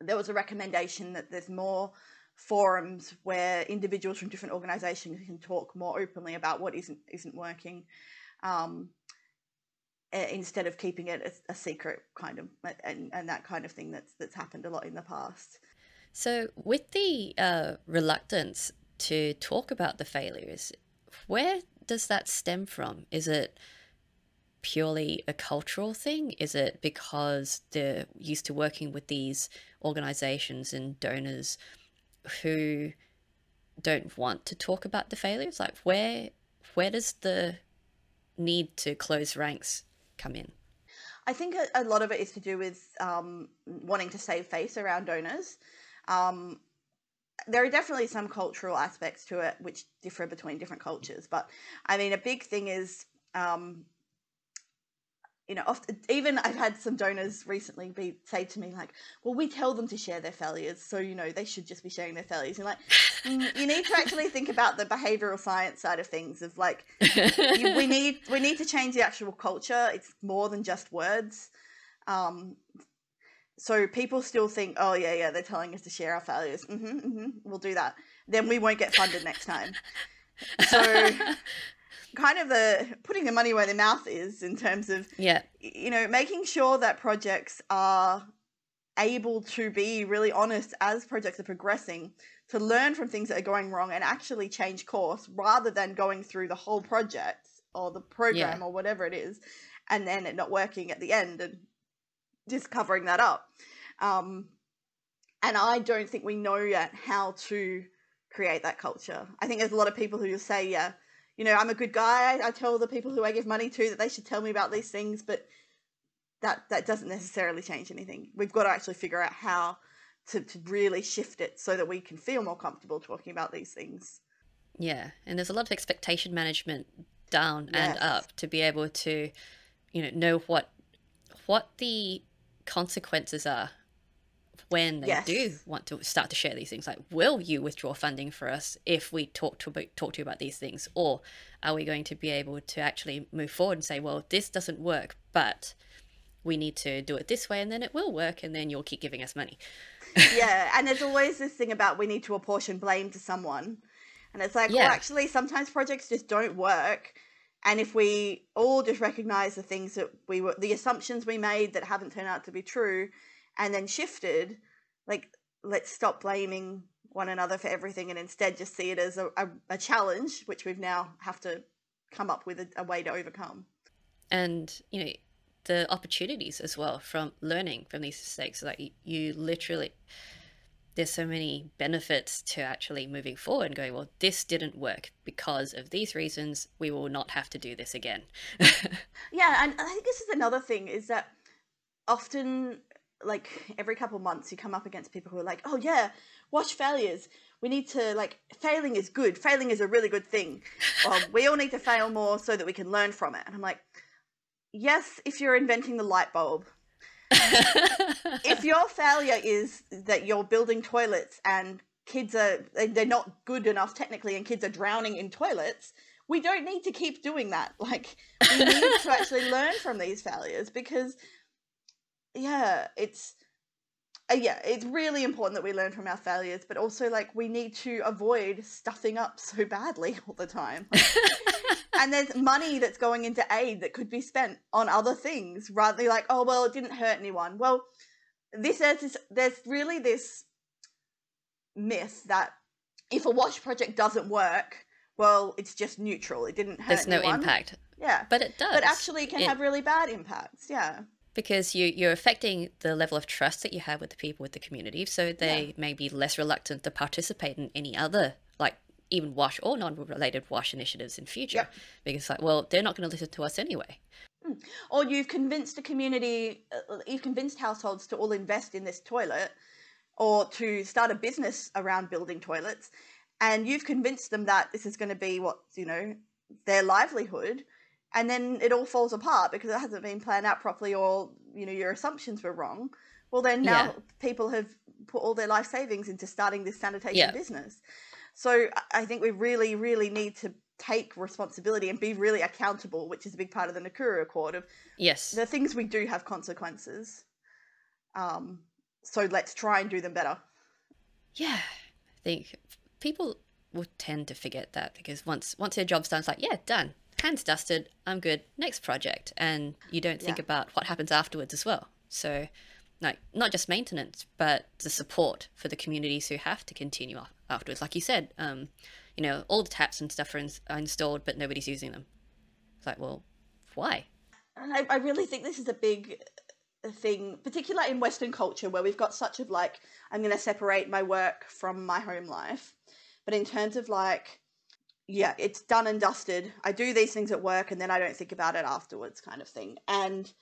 There was a recommendation that there's more forums where individuals from different organisations can talk more openly about what isn't isn't working, um, instead of keeping it a, a secret, kind of, and, and that kind of thing that's that's happened a lot in the past. So, with the uh, reluctance to talk about the failures, where does that stem from? Is it purely a cultural thing? Is it because they're used to working with these organizations and donors who don't want to talk about the failures? Like, where where does the need to close ranks come in? I think a, a lot of it is to do with um, wanting to save face around donors. Um, there are definitely some cultural aspects to it which differ between different cultures, but I mean, a big thing is, um, you know, often, even I've had some donors recently be say to me like, "Well, we tell them to share their failures, so you know they should just be sharing their failures." And like, mm, you need to actually think about the behavioral science side of things. Of like, you, we [LAUGHS] need we need to change the actual culture. It's more than just words. Um, so people still think, oh yeah, yeah, they're telling us to share our failures. hmm hmm we'll do that. Then we won't get funded next time. So [LAUGHS] kind of the putting the money where their mouth is in terms of yeah, you know making sure that projects are able to be really honest as projects are progressing to learn from things that are going wrong and actually change course rather than going through the whole project or the program Yeah. or whatever it is and then it not working at the end and just covering that up. Um, and i don't think we know yet how to create that culture. I think there's a lot of people who just say yeah you know i'm a good guy. I tell the people who i give money to that they should tell me about these things but that that doesn't necessarily change anything. We've got to actually figure out how to, to really shift it so that we can feel more comfortable talking about these things. Yeah, and there's a lot of expectation management down and up to be able to, you know, know what what the consequences are when they do want to start to share these things. Like, will you withdraw funding for us if we talk to about, talk to you about these things, or are we going to be able to actually move forward and say, well, this doesn't work, but we need to do it this way, and then it will work, and then you'll keep giving us money. [LAUGHS] yeah and there's always this thing about we need to apportion blame to someone and it's like Yeah. well actually sometimes projects just don't work and if we all just recognize the things that we were the assumptions we made that haven't turned out to be true and then shifted like let's stop blaming one another for everything and instead just see it as a, a, a challenge which we've now have to come up with a, a way to overcome. And you know the opportunities as well from learning from these mistakes. Like you, you literally there's so many benefits to actually moving forward and going well this didn't work because of these reasons we will not have to do this again [LAUGHS] Yeah, and I think this is another thing is that often, like every couple months, you come up against people who are like, "Oh yeah, wash failures. We need to like failing is good. Failing is a really good thing. Well, [LAUGHS] um, we all need to fail more so that we can learn from it." And I'm like, yes, if you're inventing the light bulb, if your failure is that you're building toilets and kids are they're not good enough technically and kids are drowning in toilets we don't need to keep doing that. [LAUGHS] Like we need to actually learn from these failures because yeah it's uh, yeah it's really important that we learn from our failures but also like we need to avoid stuffing up so badly [LAUGHS] all the time and there's money that's going into aid that could be spent on other things rather than like oh well it didn't hurt anyone. Well this is there's really this myth that if a wash project doesn't work well it's just neutral. It didn't hurt there's no anyone. impact. Yeah. But it does. but actually it can it, have really bad impacts. Yeah. Because you you're affecting the level of trust that you have with the people with the community. So they yeah. may be less reluctant to participate in any other like even wash or non-related wash initiatives in future yep. because like well they're not going to listen to us anyway hmm. or you've convinced a community uh, you've convinced households to all invest in this toilet or to start a business around building toilets and you've convinced them that this is going to be what you know their livelihood and then it all falls apart because it hasn't been planned out properly or you know your assumptions were wrong well then now yeah. people have put all their life savings into starting this sanitation yeah. business so I think we really, really need to take responsibility and be really accountable, which is a big part of the Nakuru Accord of yes, the things we do have consequences. Um, so let's try and do them better. Yeah, I think people will tend to forget that because once once their job's done, it's like yeah, done, hands dusted, I'm good. Next project, and you don't think yeah. about what happens afterwards as well. So like not just maintenance, but the support for the communities who have to continue afterwards. Like you said, um, you know, all the taps and stuff are, in, are installed, but nobody's using them. It's like, well, why? And I, I really think this is a big uh, thing, particularly in Western culture, where we've got such of like, I'm going to separate my work from my home life. But in terms of like, yeah, it's done and dusted. I do these things at work and then I don't think about it afterwards, kind of thing. And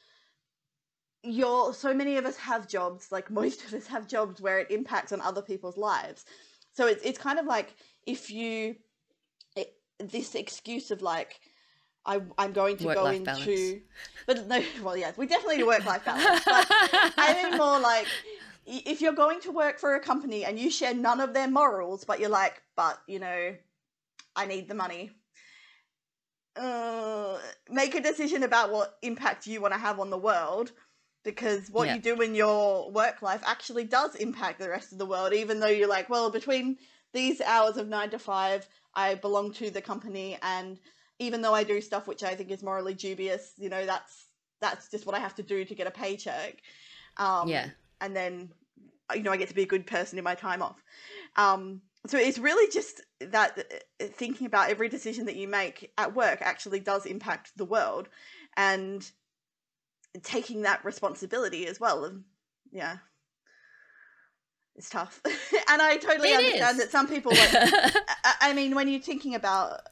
you're so many of us have jobs, like [LAUGHS] most of us have jobs where it impacts on other people's lives. So it's it's kind of like if you it, this excuse of like I I'm going to work go into balance. [LAUGHS] but no well yes we definitely need work life balance but I [LAUGHS] mean more like if you're going to work for a company and you share none of their morals but you're like but you know I need the money uh, make a decision about what impact you want to have on the world because what yeah. you do in your work life actually does impact the rest of the world even though you're like well between these hours of 9 to 5 I belong to the company. And even though I do stuff which I think is morally dubious you know that's that's just what I have to do to get a paycheck. Um, yeah. and then you know I get to be a good person in my time off. Um, so it's really just that uh, thinking about every decision that you make at work actually does impact the world. And taking that responsibility as well and yeah. It's tough. [LAUGHS] And i totally it understand is. that some people like [LAUGHS] I, mean when you're thinking about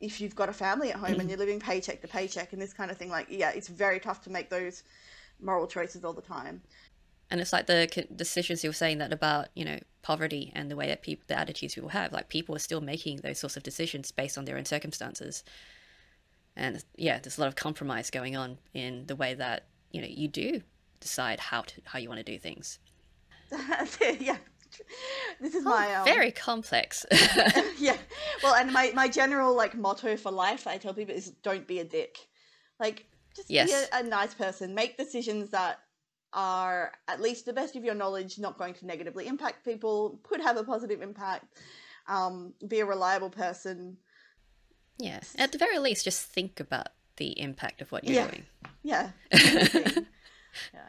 if you've got a family at home and you're living paycheck to paycheck and this kind of thing like yeah it's very tough to make those moral choices all the time. And it's like the decisions you were saying that about you know poverty and the way that people the attitudes people have like people are still making those sorts of decisions based on their own circumstances and yeah, there's a lot of compromise going on in the way that you know you do decide how to how you want to do things. [LAUGHS] yeah, this is oh, my um... very complex. [LAUGHS] [LAUGHS] yeah, well, and my my general like motto for life, I tell people is don't be a dick. Like, just yes. be a, a nice person. Make decisions that are at least the best of your knowledge not going to negatively impact people could have a positive impact um, be a reliable person yeah. At the very least, just think about the impact of what you're yeah. doing. Yeah. [LAUGHS] yeah.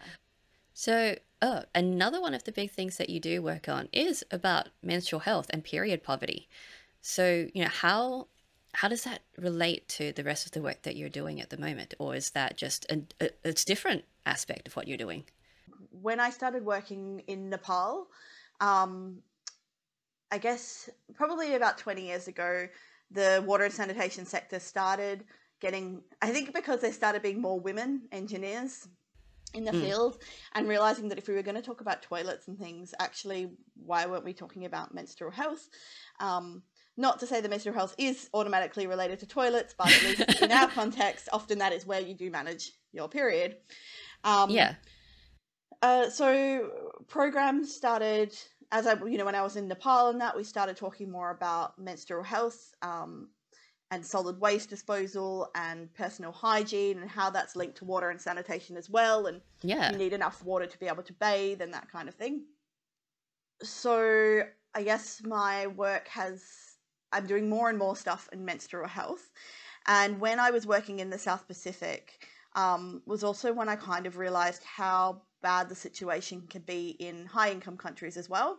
So, oh, another one of the big things that you do work on is about menstrual health and period poverty. So, you know, how how does that relate to the rest of the work that you're doing at the moment, or is that just a, a it's different aspect of what you're doing? When I started working in Nepal, um, I guess probably about 20 years ago, the water and sanitation sector started getting, I think because there started being more women engineers in the mm. field and realizing that if we were going to talk about toilets and things, actually, why weren't we talking about menstrual health? Um, not to say that menstrual health is automatically related to toilets, but at least [LAUGHS] in our context, often that is where you do manage your period. Um, yeah. Uh, so programs started as I, you know, when I was in Nepal and that, we started talking more about menstrual health um, and solid waste disposal and personal hygiene and how that's linked to water and sanitation as well. And yeah. you need enough water to be able to bathe and that kind of thing. So I guess my work has, I'm doing more and more stuff in menstrual health. And when I was working in the South Pacific, um, was also when I kind of realized how bad the situation can be in high income countries as well.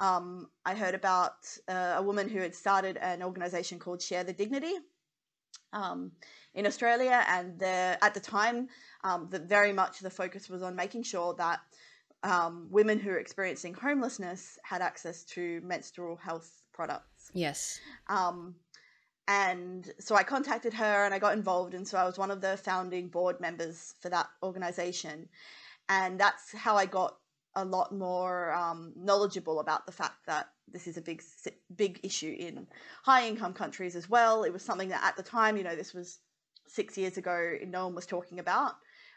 Um, I heard about uh, a woman who had started an organization called Share the Dignity um, in Australia, and at the time, um, the, very much the focus was on making sure that um, women who are experiencing homelessness had access to menstrual health products. Yes. Um, and so I contacted her and I got involved, and so I was one of the founding board members for that organization and that's how I got a lot more um, knowledgeable about the fact that this is a big big issue in high income countries as well. It was something that at the time, you know, this was six years ago, no one was talking about.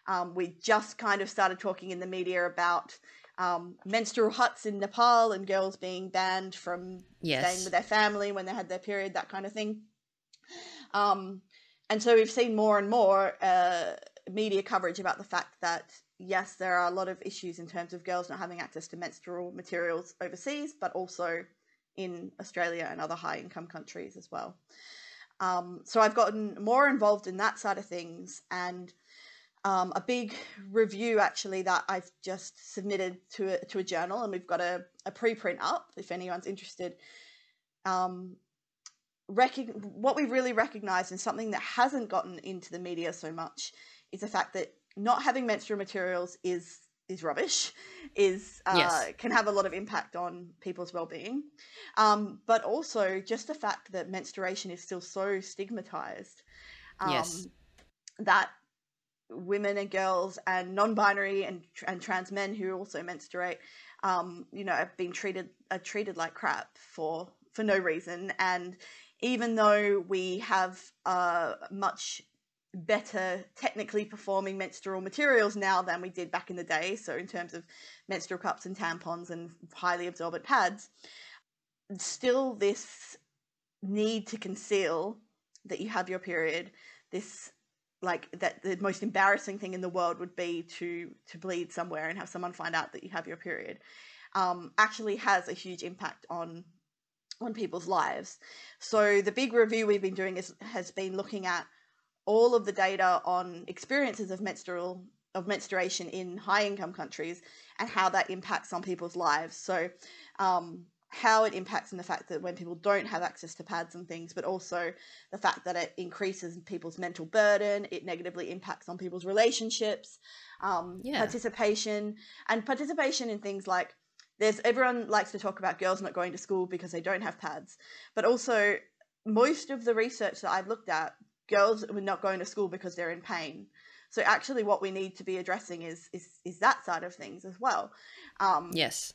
Um, we just kind of started talking in the media about um, menstrual huts in Nepal and girls being banned from yes. staying with their family when they had their period, that kind of thing. Um, and so we've seen more and more uh, media coverage about the fact that yes, there are a lot of issues in terms of girls not having access to menstrual materials overseas, but also in Australia and other high income countries as well. Um, so I've gotten more involved in that side of things and um, a big review actually that I've just submitted to a, to a journal and we've got a, a preprint up if anyone's interested. Um, rec- what we really recognize and something that hasn't gotten into the media so much is the fact that not having menstrual materials is is rubbish is uh, yes. can have a lot of impact on people's well-being um, but also just the fact that menstruation is still so stigmatized um, yes. that women and girls and non-binary and, and trans men who also menstruate um, you know have been treated are treated like crap for for no reason and even though we have uh, much better technically performing menstrual materials now than we did back in the day. So, in terms of menstrual cups and tampons and highly absorbent pads, still this need to conceal that you have your period, this like that the most embarrassing thing in the world would be to to bleed somewhere and have someone find out that you have your period um, actually has a huge impact on on people's lives so the big review we've been doing is has been looking at all of the data on experiences of menstrual of menstruation in high income countries and how that impacts on people's lives. So, um, how it impacts in the fact that when people don't have access to pads and things, but also the fact that it increases people's mental burden, it negatively impacts on people's relationships, um, yeah. participation, and participation in things like there's everyone likes to talk about girls not going to school because they don't have pads, but also most of the research that I've looked at girls are not going to school because they're in pain. So actually, what we need to be addressing is is is that side of things as well. Um, yes.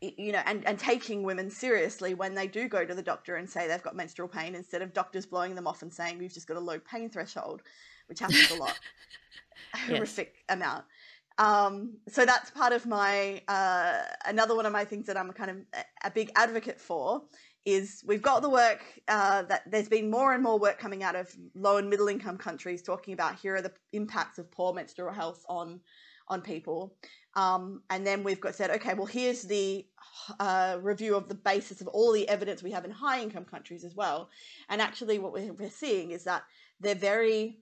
You know, and, and taking women seriously when they do go to the doctor and say they've got menstrual pain instead of doctors blowing them off and saying we've just got a low pain threshold, which happens a lot, [LAUGHS] a horrific amount. Um, so that's part of my uh, another one of my things that I'm kind of a big advocate for is we've got the work uh, that there's been more and more work coming out of low and middle income countries talking about here are the impacts of poor menstrual health on on people. Um, and then we've got said okay well here's the uh, review of the basis of all the evidence we have in high income countries as well. And actually what we're, we're seeing is that they're very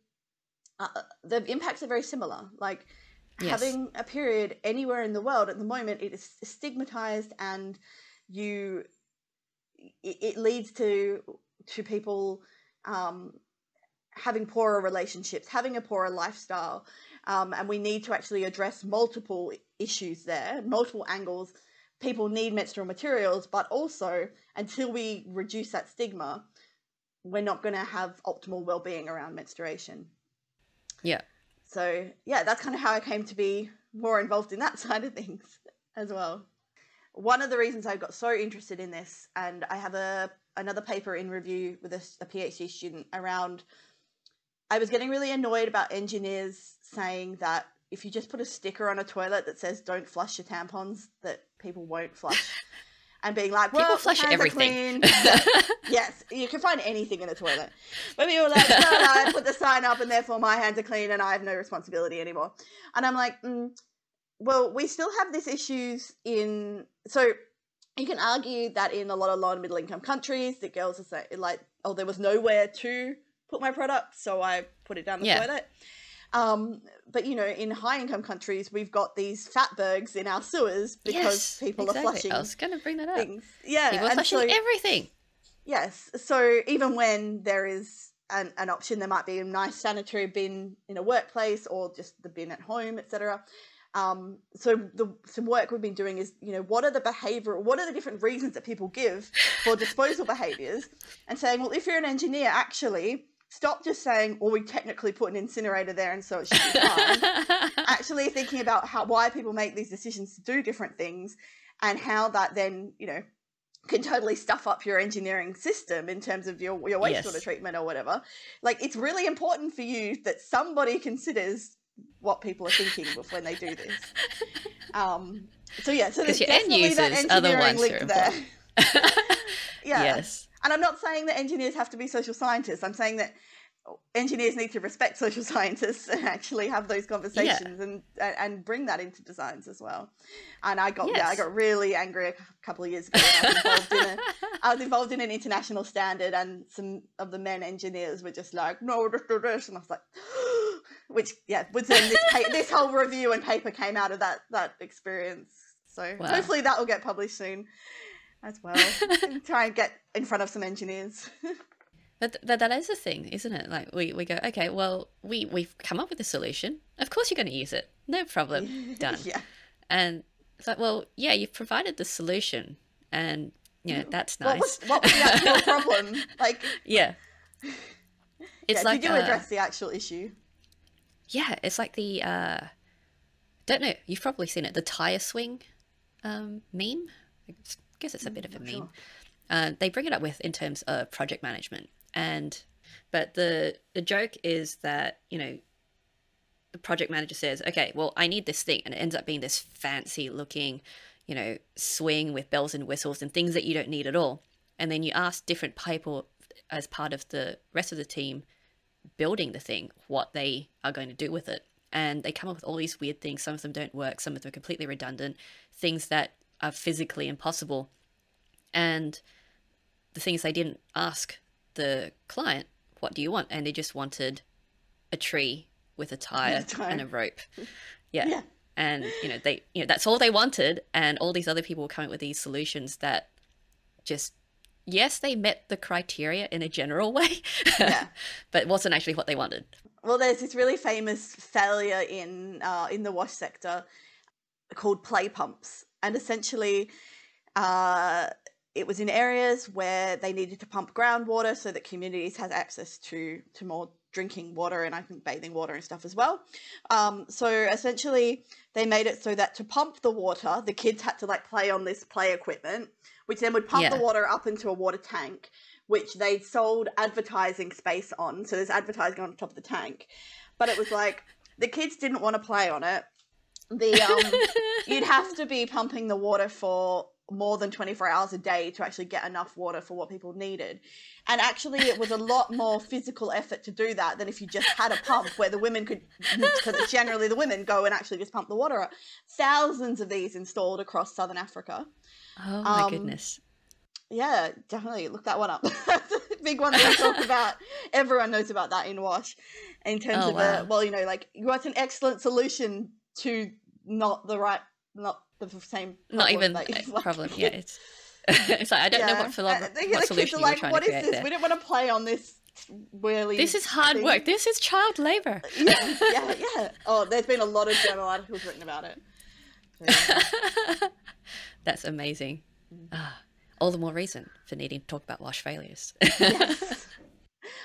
uh, the impacts are very similar. Like yes. having a period anywhere in the world at the moment it is stigmatized and you it, it leads to to people um, having poorer relationships, having a poorer lifestyle, um, and we need to actually address multiple issues there, multiple angles. People need menstrual materials, but also until we reduce that stigma, we're not going to have optimal well-being around menstruation. Yeah. So yeah, that's kind of how I came to be more involved in that [LAUGHS] side of things as well one of the reasons I got so interested in this, and I have a another paper in review with a, a PhD student around. I was getting really annoyed about engineers saying that if you just put a sticker on a toilet that says "Don't flush your tampons," that people won't flush. [LAUGHS] and being like, well, people flush everything. [LAUGHS] yes, you can find anything in a toilet. But people were like, no, no, I put the sign up, and therefore my hands are clean, and I have no responsibility anymore. And I'm like, mm, well, we still have these issues in. So you can argue that in a lot of low and middle income countries, the girls are saying like, oh, there was nowhere to put my product, so I put it down the yeah. toilet. Um, but you know, in high income countries, we've got these fatbergs in our sewers because yes, people exactly. are flushing. I was going to bring that up. Things. Yeah, people are flushing so, everything. Yes, so even when there is an, an option, there might be a nice sanitary bin in a workplace or just the bin at home, etc. Um, so the some work we've been doing is, you know, what are the behavior, what are the different reasons that people give for disposal behaviors, and saying, well, if you're an engineer, actually, stop just saying, well, we technically put an incinerator there and so it should be fine. [LAUGHS] Actually thinking about how why people make these decisions to do different things and how that then, you know, can totally stuff up your engineering system in terms of your, your wastewater yes. treatment or whatever. Like it's really important for you that somebody considers what people are thinking when they do this. Um, so yeah, so there's definitely end that engineering link there. [LAUGHS] [LAUGHS] yeah. Yes. And I'm not saying that engineers have to be social scientists. I'm saying that engineers need to respect social [LAUGHS] scientists and actually have those conversations yeah. and and bring that into designs as well. And I got yes. yeah, I got really angry a couple of years ago. I was, involved in a, I was involved in an international standard, and some of the men engineers were just like, "No, this, this," and I was like, which yeah, was then this pa- this whole review and paper came out of that that experience. So wow. hopefully that will get published soon as well. [LAUGHS] try and get in front of some engineers. [LAUGHS] But, but that is the thing, isn't it? Like we, we go, okay, well, we, we've come up with a solution. Of course you're going to use it. No problem. [LAUGHS] Done. yeah. And it's like, well, yeah, you've provided the solution and, you know, that's nice. What was, what was the actual problem? Like, yeah. It's yeah, like, you do uh, address the actual issue. Yeah, it's like the, uh, don't know, you've probably seen it, the tire swing um, meme. I guess it's a bit of a meme. Sure. Uh, they bring it up with in terms of project management and but the the joke is that you know the project manager says okay well i need this thing and it ends up being this fancy looking you know swing with bells and whistles and things that you don't need at all and then you ask different people as part of the rest of the team building the thing what they are going to do with it and they come up with all these weird things some of them don't work some of them are completely redundant things that are physically impossible and the things they didn't ask the client, what do you want? And they just wanted a tree with a tire, [LAUGHS] and a rope. [LAUGHS] Yeah. yeah. And you know, they you know, that's all they wanted and all these other people were coming with these solutions that just yes, they met the criteria in a general way. Yeah. [LAUGHS] but it wasn't actually what they wanted. Well, there's this really famous failure in uh, in the wash sector called play pumps, and essentially, uh, it was in areas where they needed to pump groundwater so that communities had access to to more drinking water and I think bathing water and stuff as well. Um, so essentially, they made it so that to pump the water, the kids had to like play on this play equipment, which then would pump yeah. the water up into a water tank, which they'd sold advertising space on. So there's advertising on top of the tank, but it was like the kids didn't want to play on it. The um, [LAUGHS] you'd have to be pumping the water for more than 24 hours a day to actually get enough water for what people needed. And actually, it was a lot more physical effort to do that than if you just had a pump where the women could, because generally the women go and actually just pump the water up. Thousands of these installed across southern Africa. Oh my um, goodness. Yeah, definitely look that one up. [LAUGHS] Big one that we talk about. Everyone knows about that in Wash. In terms oh, of wow. a, well, you know, like what's an excellent solution to not the right, not the same. Not even problem. Yeah, it's [LAUGHS] it's like I don't yeah. know what, philo- what solution you like, trying what to is this? There. We don't want to play on this really. This is hard thing. work. This is child labor. [LAUGHS] yeah, yeah, [LAUGHS] yeah. Oh, there's been a lot of journal articles written about it. That's amazing. Mm. Ah, all the more reason for needing to talk about wash failures. yes.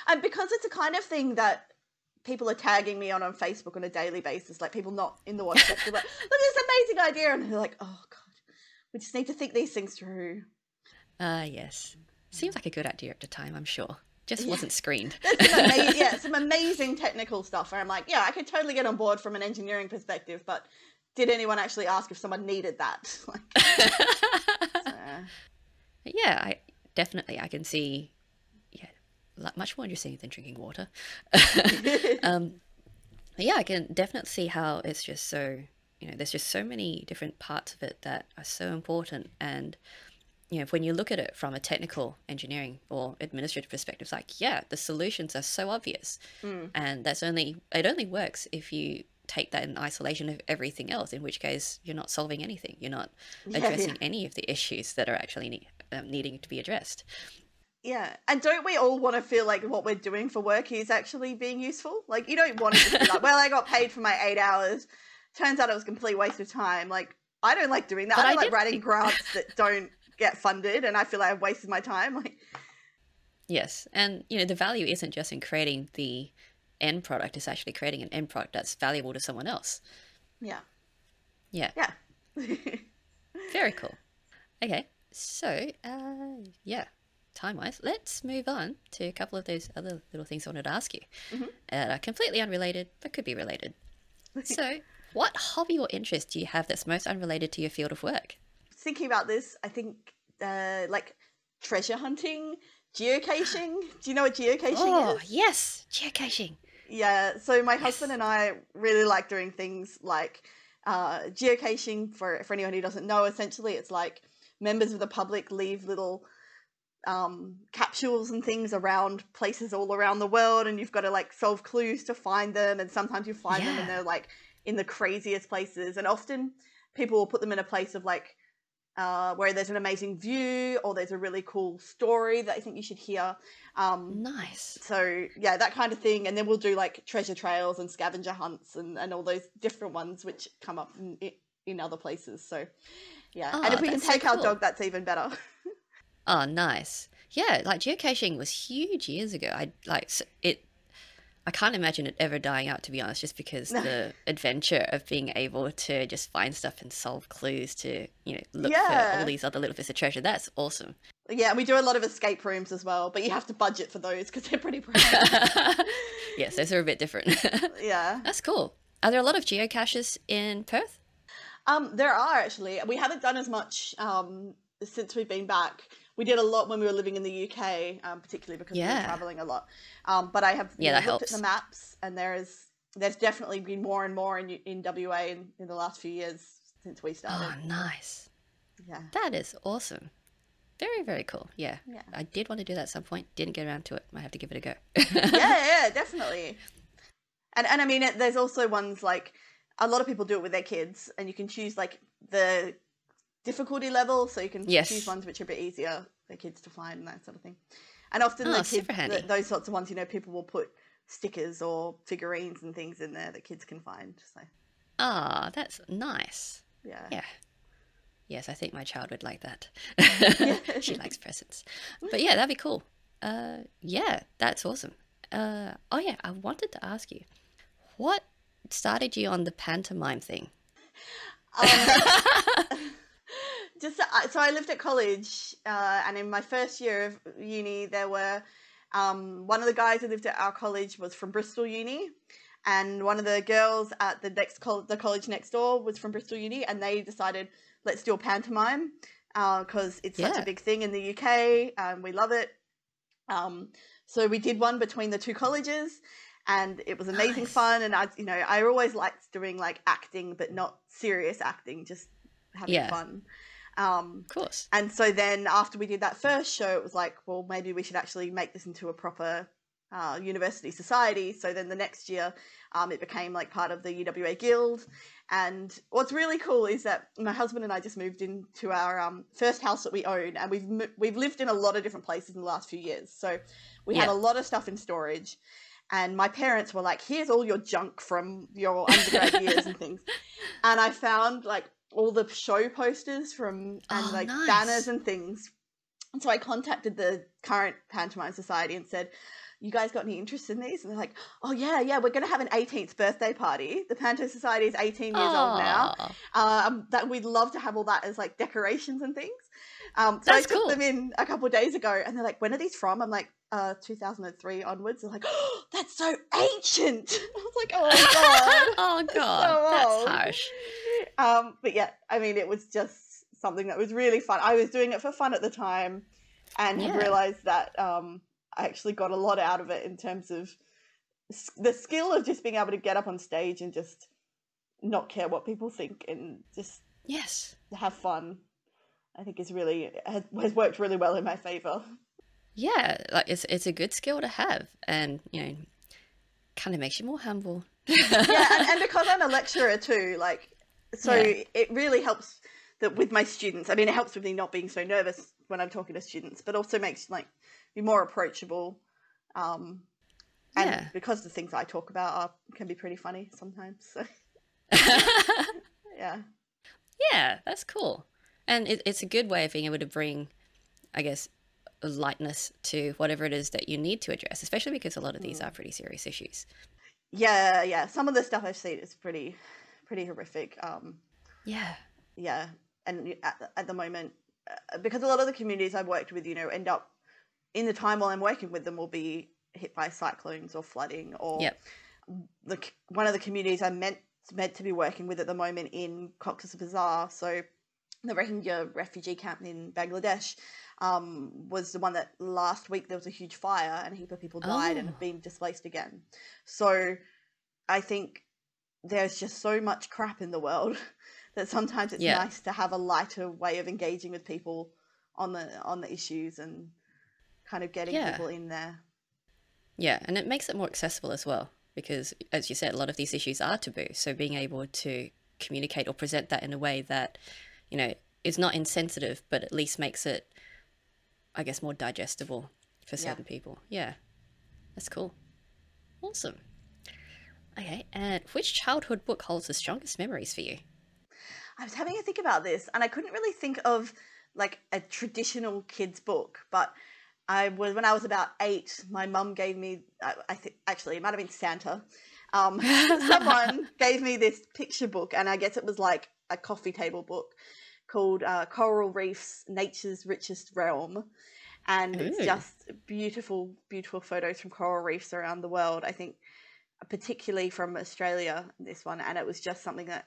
And because it's a kind of thing that people are tagging me on on Facebook on a daily basis, like people not in the wash sector, like, look at this amazing idea, and they're like, oh god, we just need to think these things through. Ah, uh, yes. Seems like a good idea at the time, I'm sure. Just yeah. wasn't screened. [LAUGHS] some ama- [LAUGHS] yeah, some amazing technical stuff where I'm like, yeah, I could totally get on board from an engineering perspective, but did anyone actually ask if someone needed that? [LAUGHS] like, so. Yeah, I definitely I can see much more interesting than drinking water. [LAUGHS] um, yeah, I can definitely see how it's just so you know, there's just so many different parts of it that are so important and you know, when you look at it from a technical engineering or administrative perspective, it's like, yeah, the solutions are so obvious. Mm. And that's only, it only works if you take that in isolation of everything else, in which case you're not solving anything. You're not addressing [LAUGHS] yeah, yeah. any of the issues that are actually um, needing to be addressed. Yeah. And don't we all want to feel like what we're doing for work is actually being useful? Like, you don't want to be like, well, I got paid for my eight hours. Turns out it was a complete waste of time. Like, I don't like doing that. But I don't I like writing grants that don't get funded and I feel like I've wasted my time. Like Yes. And you know, the value isn't just in creating the end product, it's actually creating an end product that's valuable to someone else. Yeah. Yeah. Yeah. [LAUGHS] Very cool. Okay. So, uh yeah, time wise, let's move on to a couple of those other little things I wanted to ask you. Mm-hmm. Uh, completely unrelated, but could be related. [LAUGHS] so, what hobby or interest do you have that's most unrelated to your field of work? thinking about this, I think uh, like treasure hunting, geocaching. Do you know what geocaching oh, is? yes, geocaching. Yeah, so my yes. husband and I really like doing things like uh, geocaching. For for anyone who doesn't know, essentially, it's like members of the public leave little um, capsules and things around places all around the world, and you've got to like solve clues to find them. And sometimes you find yeah. them, and they're like in the craziest places. And often people will put them in a place of like uh, where there's an amazing view or there's a really cool story that I think you should hear. Um, nice. So yeah, that kind of thing, and then we'll do like treasure trails and scavenger hunts and, and all those different ones which come up in, in other places. So yeah, oh, and if we can take so cool. our dog, that's even better. [LAUGHS] oh, nice. Yeah, like geocaching was huge years ago. I like it I can't imagine it ever dying out, to be honest, just because the [LAUGHS] adventure of being able to just find stuff and solve clues to, you know, look yeah. for all these other little bits of treasure. That's awesome. Yeah, we do a lot of escape rooms as well, but you have to budget for those because they're pretty pricey. [LAUGHS] yes, those are a bit different. [LAUGHS] yeah. That's cool. Are there a lot of geocaches in Perth? Um, there are actually. We haven't done as much um, since we've been back we did a lot when we were living in the UK, um, particularly because yeah. we were traveling a lot. Um, but I have yeah, looked helps. at the maps, and there is there's definitely been more and more in in WA in, in the last few years since we started. Oh, nice! Yeah, that is awesome. Very very cool. Yeah. yeah, I did want to do that at some point. Didn't get around to it. Might have to give it a go. yeah, yeah, [LAUGHS] definitely. And and I mean, it, there's also ones like a lot of people do it with their kids, and you can choose like the difficulty level, so you can yes. choose ones which are a bit easier for kids to find and that sort of thing. And often oh, the kids, the, those sorts of ones, you know, people will put stickers or figurines and things in there that kids can find. So. Ah, oh, that's nice. Yeah. Yeah. Yes, I think my child would like that. [LAUGHS] [LAUGHS] she likes presents. But yeah, that'd be cool. Uh, yeah, that's awesome. Uh, oh yeah, I wanted to ask you, what started you on the pantomime thing? Um, [LAUGHS] just so I lived at college, uh, and in my first year of uni, there were um, one of the guys who lived at our college was from Bristol Uni, and one of the girls at the next col- the college next door was from Bristol Uni, and they decided let's do a pantomime because uh, it's yeah. such a big thing in the UK, and we love it. Um, so we did one between the two colleges, and it was amazing nice. fun. And I, you know, I always liked doing like acting, but not serious acting, just having yeah. fun. Um, of course. And so then after we did that first show, it was like, well, maybe we should actually make this into a proper uh, university society. So then the next year, um, it became like part of the UWA Guild. And what's really cool is that my husband and I just moved into our um, first house that we own, and we've we've lived in a lot of different places in the last few years. So we had a lot of stuff in storage. And my parents were like, "Here's all your junk from your undergrad years and things." [LAUGHS] And I found like all the show posters from and oh, like nice. banners and things. And so I contacted the current pantomime society and said, you guys got any interest in these? And they're like, oh, yeah, yeah, we're going to have an 18th birthday party. The Panto Society is 18 years Aww. old now. Um, that We'd love to have all that as like decorations and things. Um, so That's I took cool. them in a couple days ago and they're like, when are these from? I'm like, uh, 2003 onwards. They're like, oh, that's so ancient. [LAUGHS] I was like, oh, God. [LAUGHS] oh, God. So that's harsh. Um, but yeah, I mean, it was just something that was really fun. I was doing it for fun at the time and yeah. realized that um, I actually got a lot out of it in terms of the skill of just being able to get up on stage and just not care what people think and just yes. have fun i think is really has, has worked really well in my favor. Yeah like it's it's a good skill to have and you know kind of makes you more humble. Yeah [LAUGHS] and, and, because i'm a lecturer too like so yeah. it really helps that with my students i mean it helps with me not being so nervous when i'm talking to students but also makes like be more approachable. Um, and yeah. because the things I talk about are can be pretty funny sometimes. So [LAUGHS] [LAUGHS] yeah, yeah, that's cool, and it, it's a good way of being able to bring, I guess, lightness to whatever it is that you need to address, especially because a lot of these mm. are pretty serious issues. Yeah, yeah. Some of the stuff I've seen is pretty, pretty horrific. Um, yeah, yeah, and at, at the moment, uh, because a lot of the communities I've worked with, you know, end up in the time while I'm working with them will be hit by cyclones or flooding or yep. the one of the communities I'm meant meant to be working with at the moment in Cox's Bazar. So the Rohingya refugee camp in Bangladesh um, was the one that last week there was a huge fire and a heap of people died oh. and have been displaced again. So I think there's just so much crap in the world [LAUGHS] that sometimes it's yeah. nice to have a lighter way of engaging with people on the on the issues and kind of getting yeah. people in there. Yeah, and it makes it more accessible as well because, as you said, a lot of these issues are taboo. So being able to communicate or present that in a way that, you know, is not insensitive, but at least makes it, I guess, more digestible for certain yeah. people. Yeah, that's cool. Awesome. Okay, and which childhood book holds the strongest memories for you? I was having a think about this, and I couldn't really think of like a traditional kids book, but I was when I was about eight. My mum gave me. I, I think actually it might have been Santa. Um, [LAUGHS] someone gave me this picture book, and I guess it was like a coffee table book called uh, Coral Reefs: Nature's Richest Realm, and Ooh. it's just beautiful, beautiful photos from coral reefs around the world. I think, particularly from Australia, this one, and it was just something that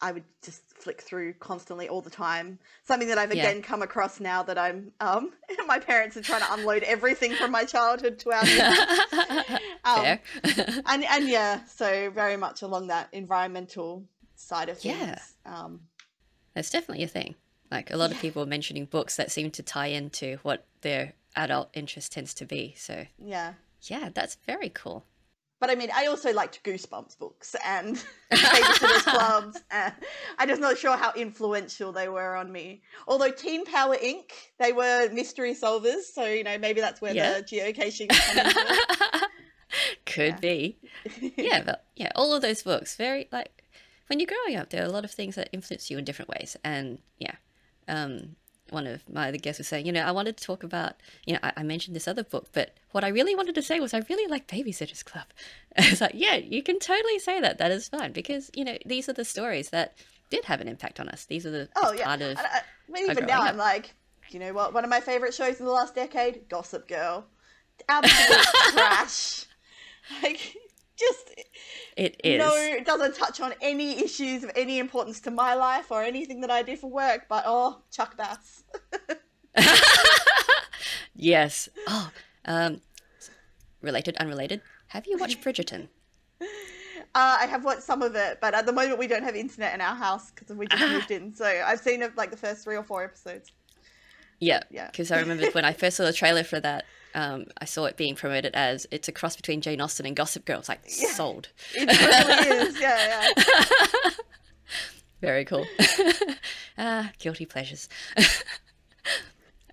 I would just flick through constantly all the time. Something that I've again yeah. come across now that I'm um [LAUGHS] my parents are trying to unload everything from my childhood to our [LAUGHS] um, [LAUGHS] and and yeah, so very much along that environmental side of things. Yeah. Um that's definitely a thing. Like a lot yeah. of people mentioning books that seem to tie into what their adult interest tends to be. So Yeah. Yeah, that's very cool. But I mean, I also liked Goosebumps books and [LAUGHS] Babysitters Clubs. And I'm just not sure how influential they were on me. Although Teen Power Inc., they were mystery solvers, so you know maybe that's where yeah. the geocaching comes [LAUGHS] Could yeah. be. Yeah, but yeah, all of those books very like when you're growing up, there are a lot of things that influence you in different ways, and yeah, um, one of my other guests was saying, you know, I wanted to talk about, you know, I, I, mentioned this other book, but what I really wanted to say was I really like Babysitter's Club. [LAUGHS] it's like, yeah, you can totally say that. That is fine because, you know, these are the stories that did have an impact on us. These are the oh, yeah. part of. I, I mean, even now, up. I'm like, you know what? One of my favorite shows in the last decade, Gossip Girl. Absolute [LAUGHS] trash. Like, just it is. No, it doesn't touch on any issues of any importance to my life or anything that I do for work, but oh, Chuck Bass. [LAUGHS] yes. Oh, um, related, unrelated. Have you watched Bridgerton? Uh, I have watched some of it, but at the moment we don't have internet in our house because we just moved in. So I've seen like the first three or four episodes. Yeah, yeah. Because I remember when I first saw the trailer for that, um, I saw it being promoted as it's a cross between Jane Austen and Gossip Girl. It's like [LAUGHS] yeah. sold. It really is. Yeah, yeah. [LAUGHS] Very cool. [LAUGHS] ah, guilty pleasures.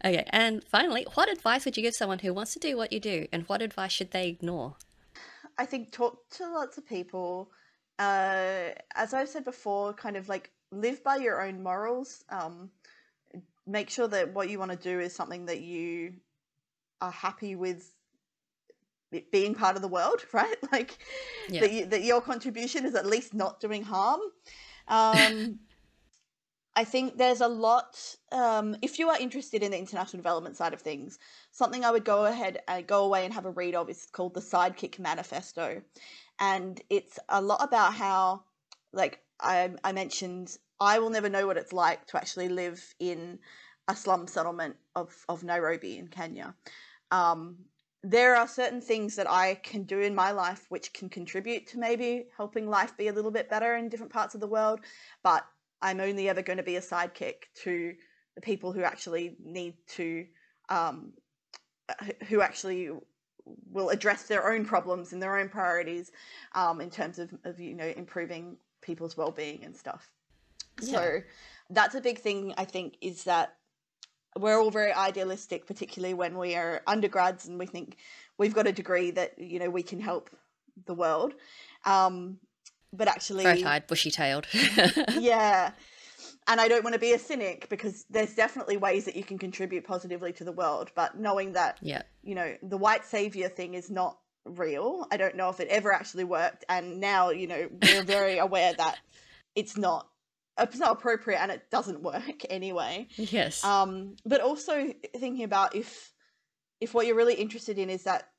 okay, and finally, what advice would you give someone who wants to do what you do, and what advice should they ignore? I think talk to lots of people. Uh, as I've said before, kind of like live by your own morals. Um, make sure that what you want to do is something that you are happy with it being part of the world, [LAUGHS] right? Like Yeah. that, you, that your contribution is at least not doing harm. Um, [LAUGHS] I think there's a lot. Um, if you are interested in the international development side of things, something I would go ahead and go away and have a read of is called the Sidekick Manifesto, and it's a lot about how, like I, I mentioned, I will never know what it's like to actually live in a slum settlement of of Nairobi in Kenya. Um, there are certain things that I can do in my life which can contribute to maybe helping life be a little bit better in different parts of the world, but I'm only ever going to be a sidekick to the people who actually need to, um, who actually will address their own problems and their own priorities um, in terms of, of, you know, improving people's well-being and stuff. Yeah. So that's a big thing, I think, is that we're all very idealistic, particularly when we are undergrads and we think we've got a degree that, you know, we can help the world. Um, but actually, Roteyed, bushy tailed. [LAUGHS] yeah. And I don't want to be a cynic because there's definitely ways that you can contribute positively to the world. But knowing that, yeah. you know, the white savior thing is not real, I don't know if it ever actually worked. And now, you know, we're very aware that it's not. It's not appropriate and it doesn't work [LAUGHS] anyway. Yes. Um, but also thinking about if if what you're really interested in is that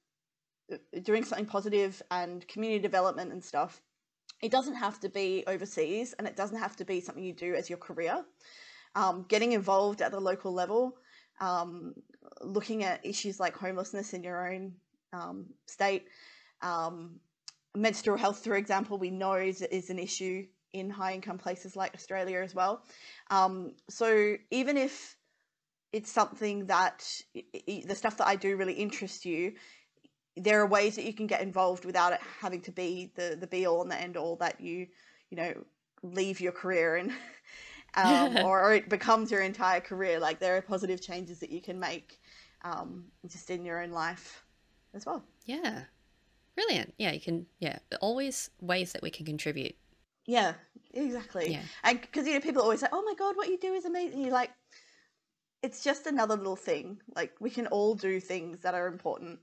uh, doing something positive and community development and stuff, it doesn't have to be overseas and it doesn't have to be something you do as your career. Um, getting involved at the local level, um, looking at issues like homelessness in your own um, state, um, menstrual health, for example, we know is, is an issue in high income places like Australia as well. Um, so even if it's something that the stuff that I do really interests you, there are ways that you can get involved without it having to be the the be all and the end all that you you know leave your career and [LAUGHS] um, [LAUGHS] or, or it becomes your entire career. Like there are positive changes that you can make um, just in your own life as well. yeah. Brilliant. Yeah, you can. Yeah, always ways that we can contribute. Yeah, exactly. Yeah. And because you know people always say, "Oh my god, what you do is amazing." You're like, it's just another little thing. Like we can all do things that are important.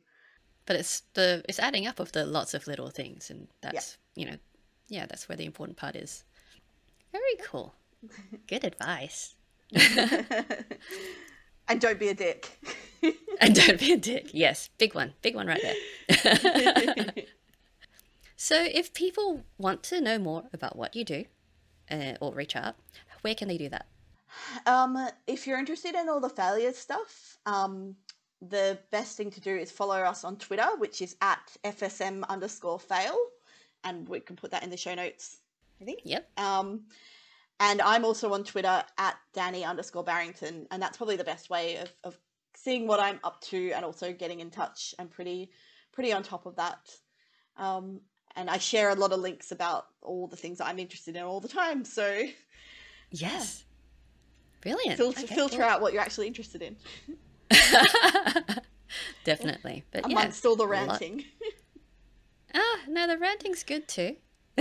But it's the it's adding up of the lots of little things, and that's you know, yeah, that's where the important part is. Very cool. [LAUGHS] Good advice. [LAUGHS] and don't be a dick. [LAUGHS] And don't be a dick. Yes, big one, big one right there. So, if people want to know more about what you do, uh, or reach out, where can they do that? um, if you're interested in all the failure stuff, um, the best thing to do is follow us on Twitter, which is at FSM underscore fail. And we can put that in the show notes, I think. Yep. Um, and I'm also on Twitter at Dani underscore Barrington, and that's probably the best way of, of seeing what I'm up to and also getting in touch. I'm pretty pretty on top of that. Um, and I share a lot of links about all the things I'm interested in all the time. So Yes. Brilliant. filter, Okay, filter cool. out what you're actually interested in Definitely. But yeah. amongst all the ranting. Ah, no, the ranting's good too. [LAUGHS]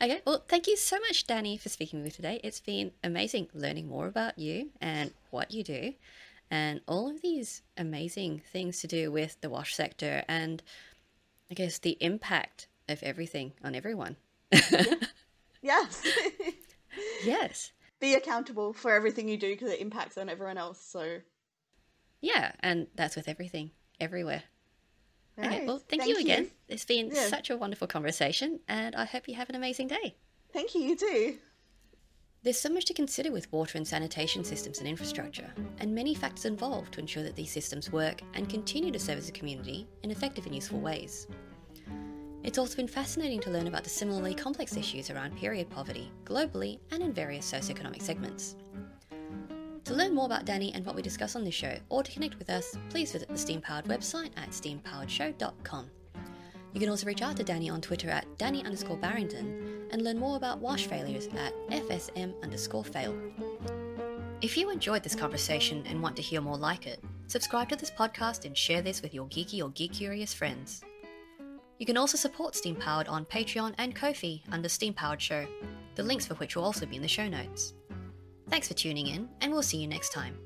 okay, well, thank you so much, Dani, for speaking with me today. It's been amazing learning more about you and what you do, and all of these amazing things to do with the wash sector and I guess the impact of everything on everyone. [LAUGHS] yes. [LAUGHS] yes. Be accountable for everything you do because it impacts on everyone else. So, Yeah, and that's with everything, everywhere. Okay, well, thank, you again. It's been Yeah. such a wonderful conversation, and I hope you have an amazing day. Thank you. You too. There's so much to consider with water and sanitation systems and infrastructure, and many factors involved to ensure that these systems work and continue to serve a community in effective and useful ways. It's also been fascinating to learn about the similarly complex issues around period poverty, globally and in various socioeconomic segments. To learn more about Dani and what we discuss on this show, or to connect with us, please visit the Steam Powered website at steampoweredshow.com. You can also reach out to Dani on Twitter at Dani underscore Barrington and learn more about wash failures at FSM underscore fail. If you enjoyed this conversation and want to hear more like it, subscribe to this podcast and share this with your geeky or geek curious friends. You can also support Steam Powered on Patreon and Ko-fi under Steam Powered Show, the links for which will also be in the show notes. Thanks for tuning in, and we'll see you next time.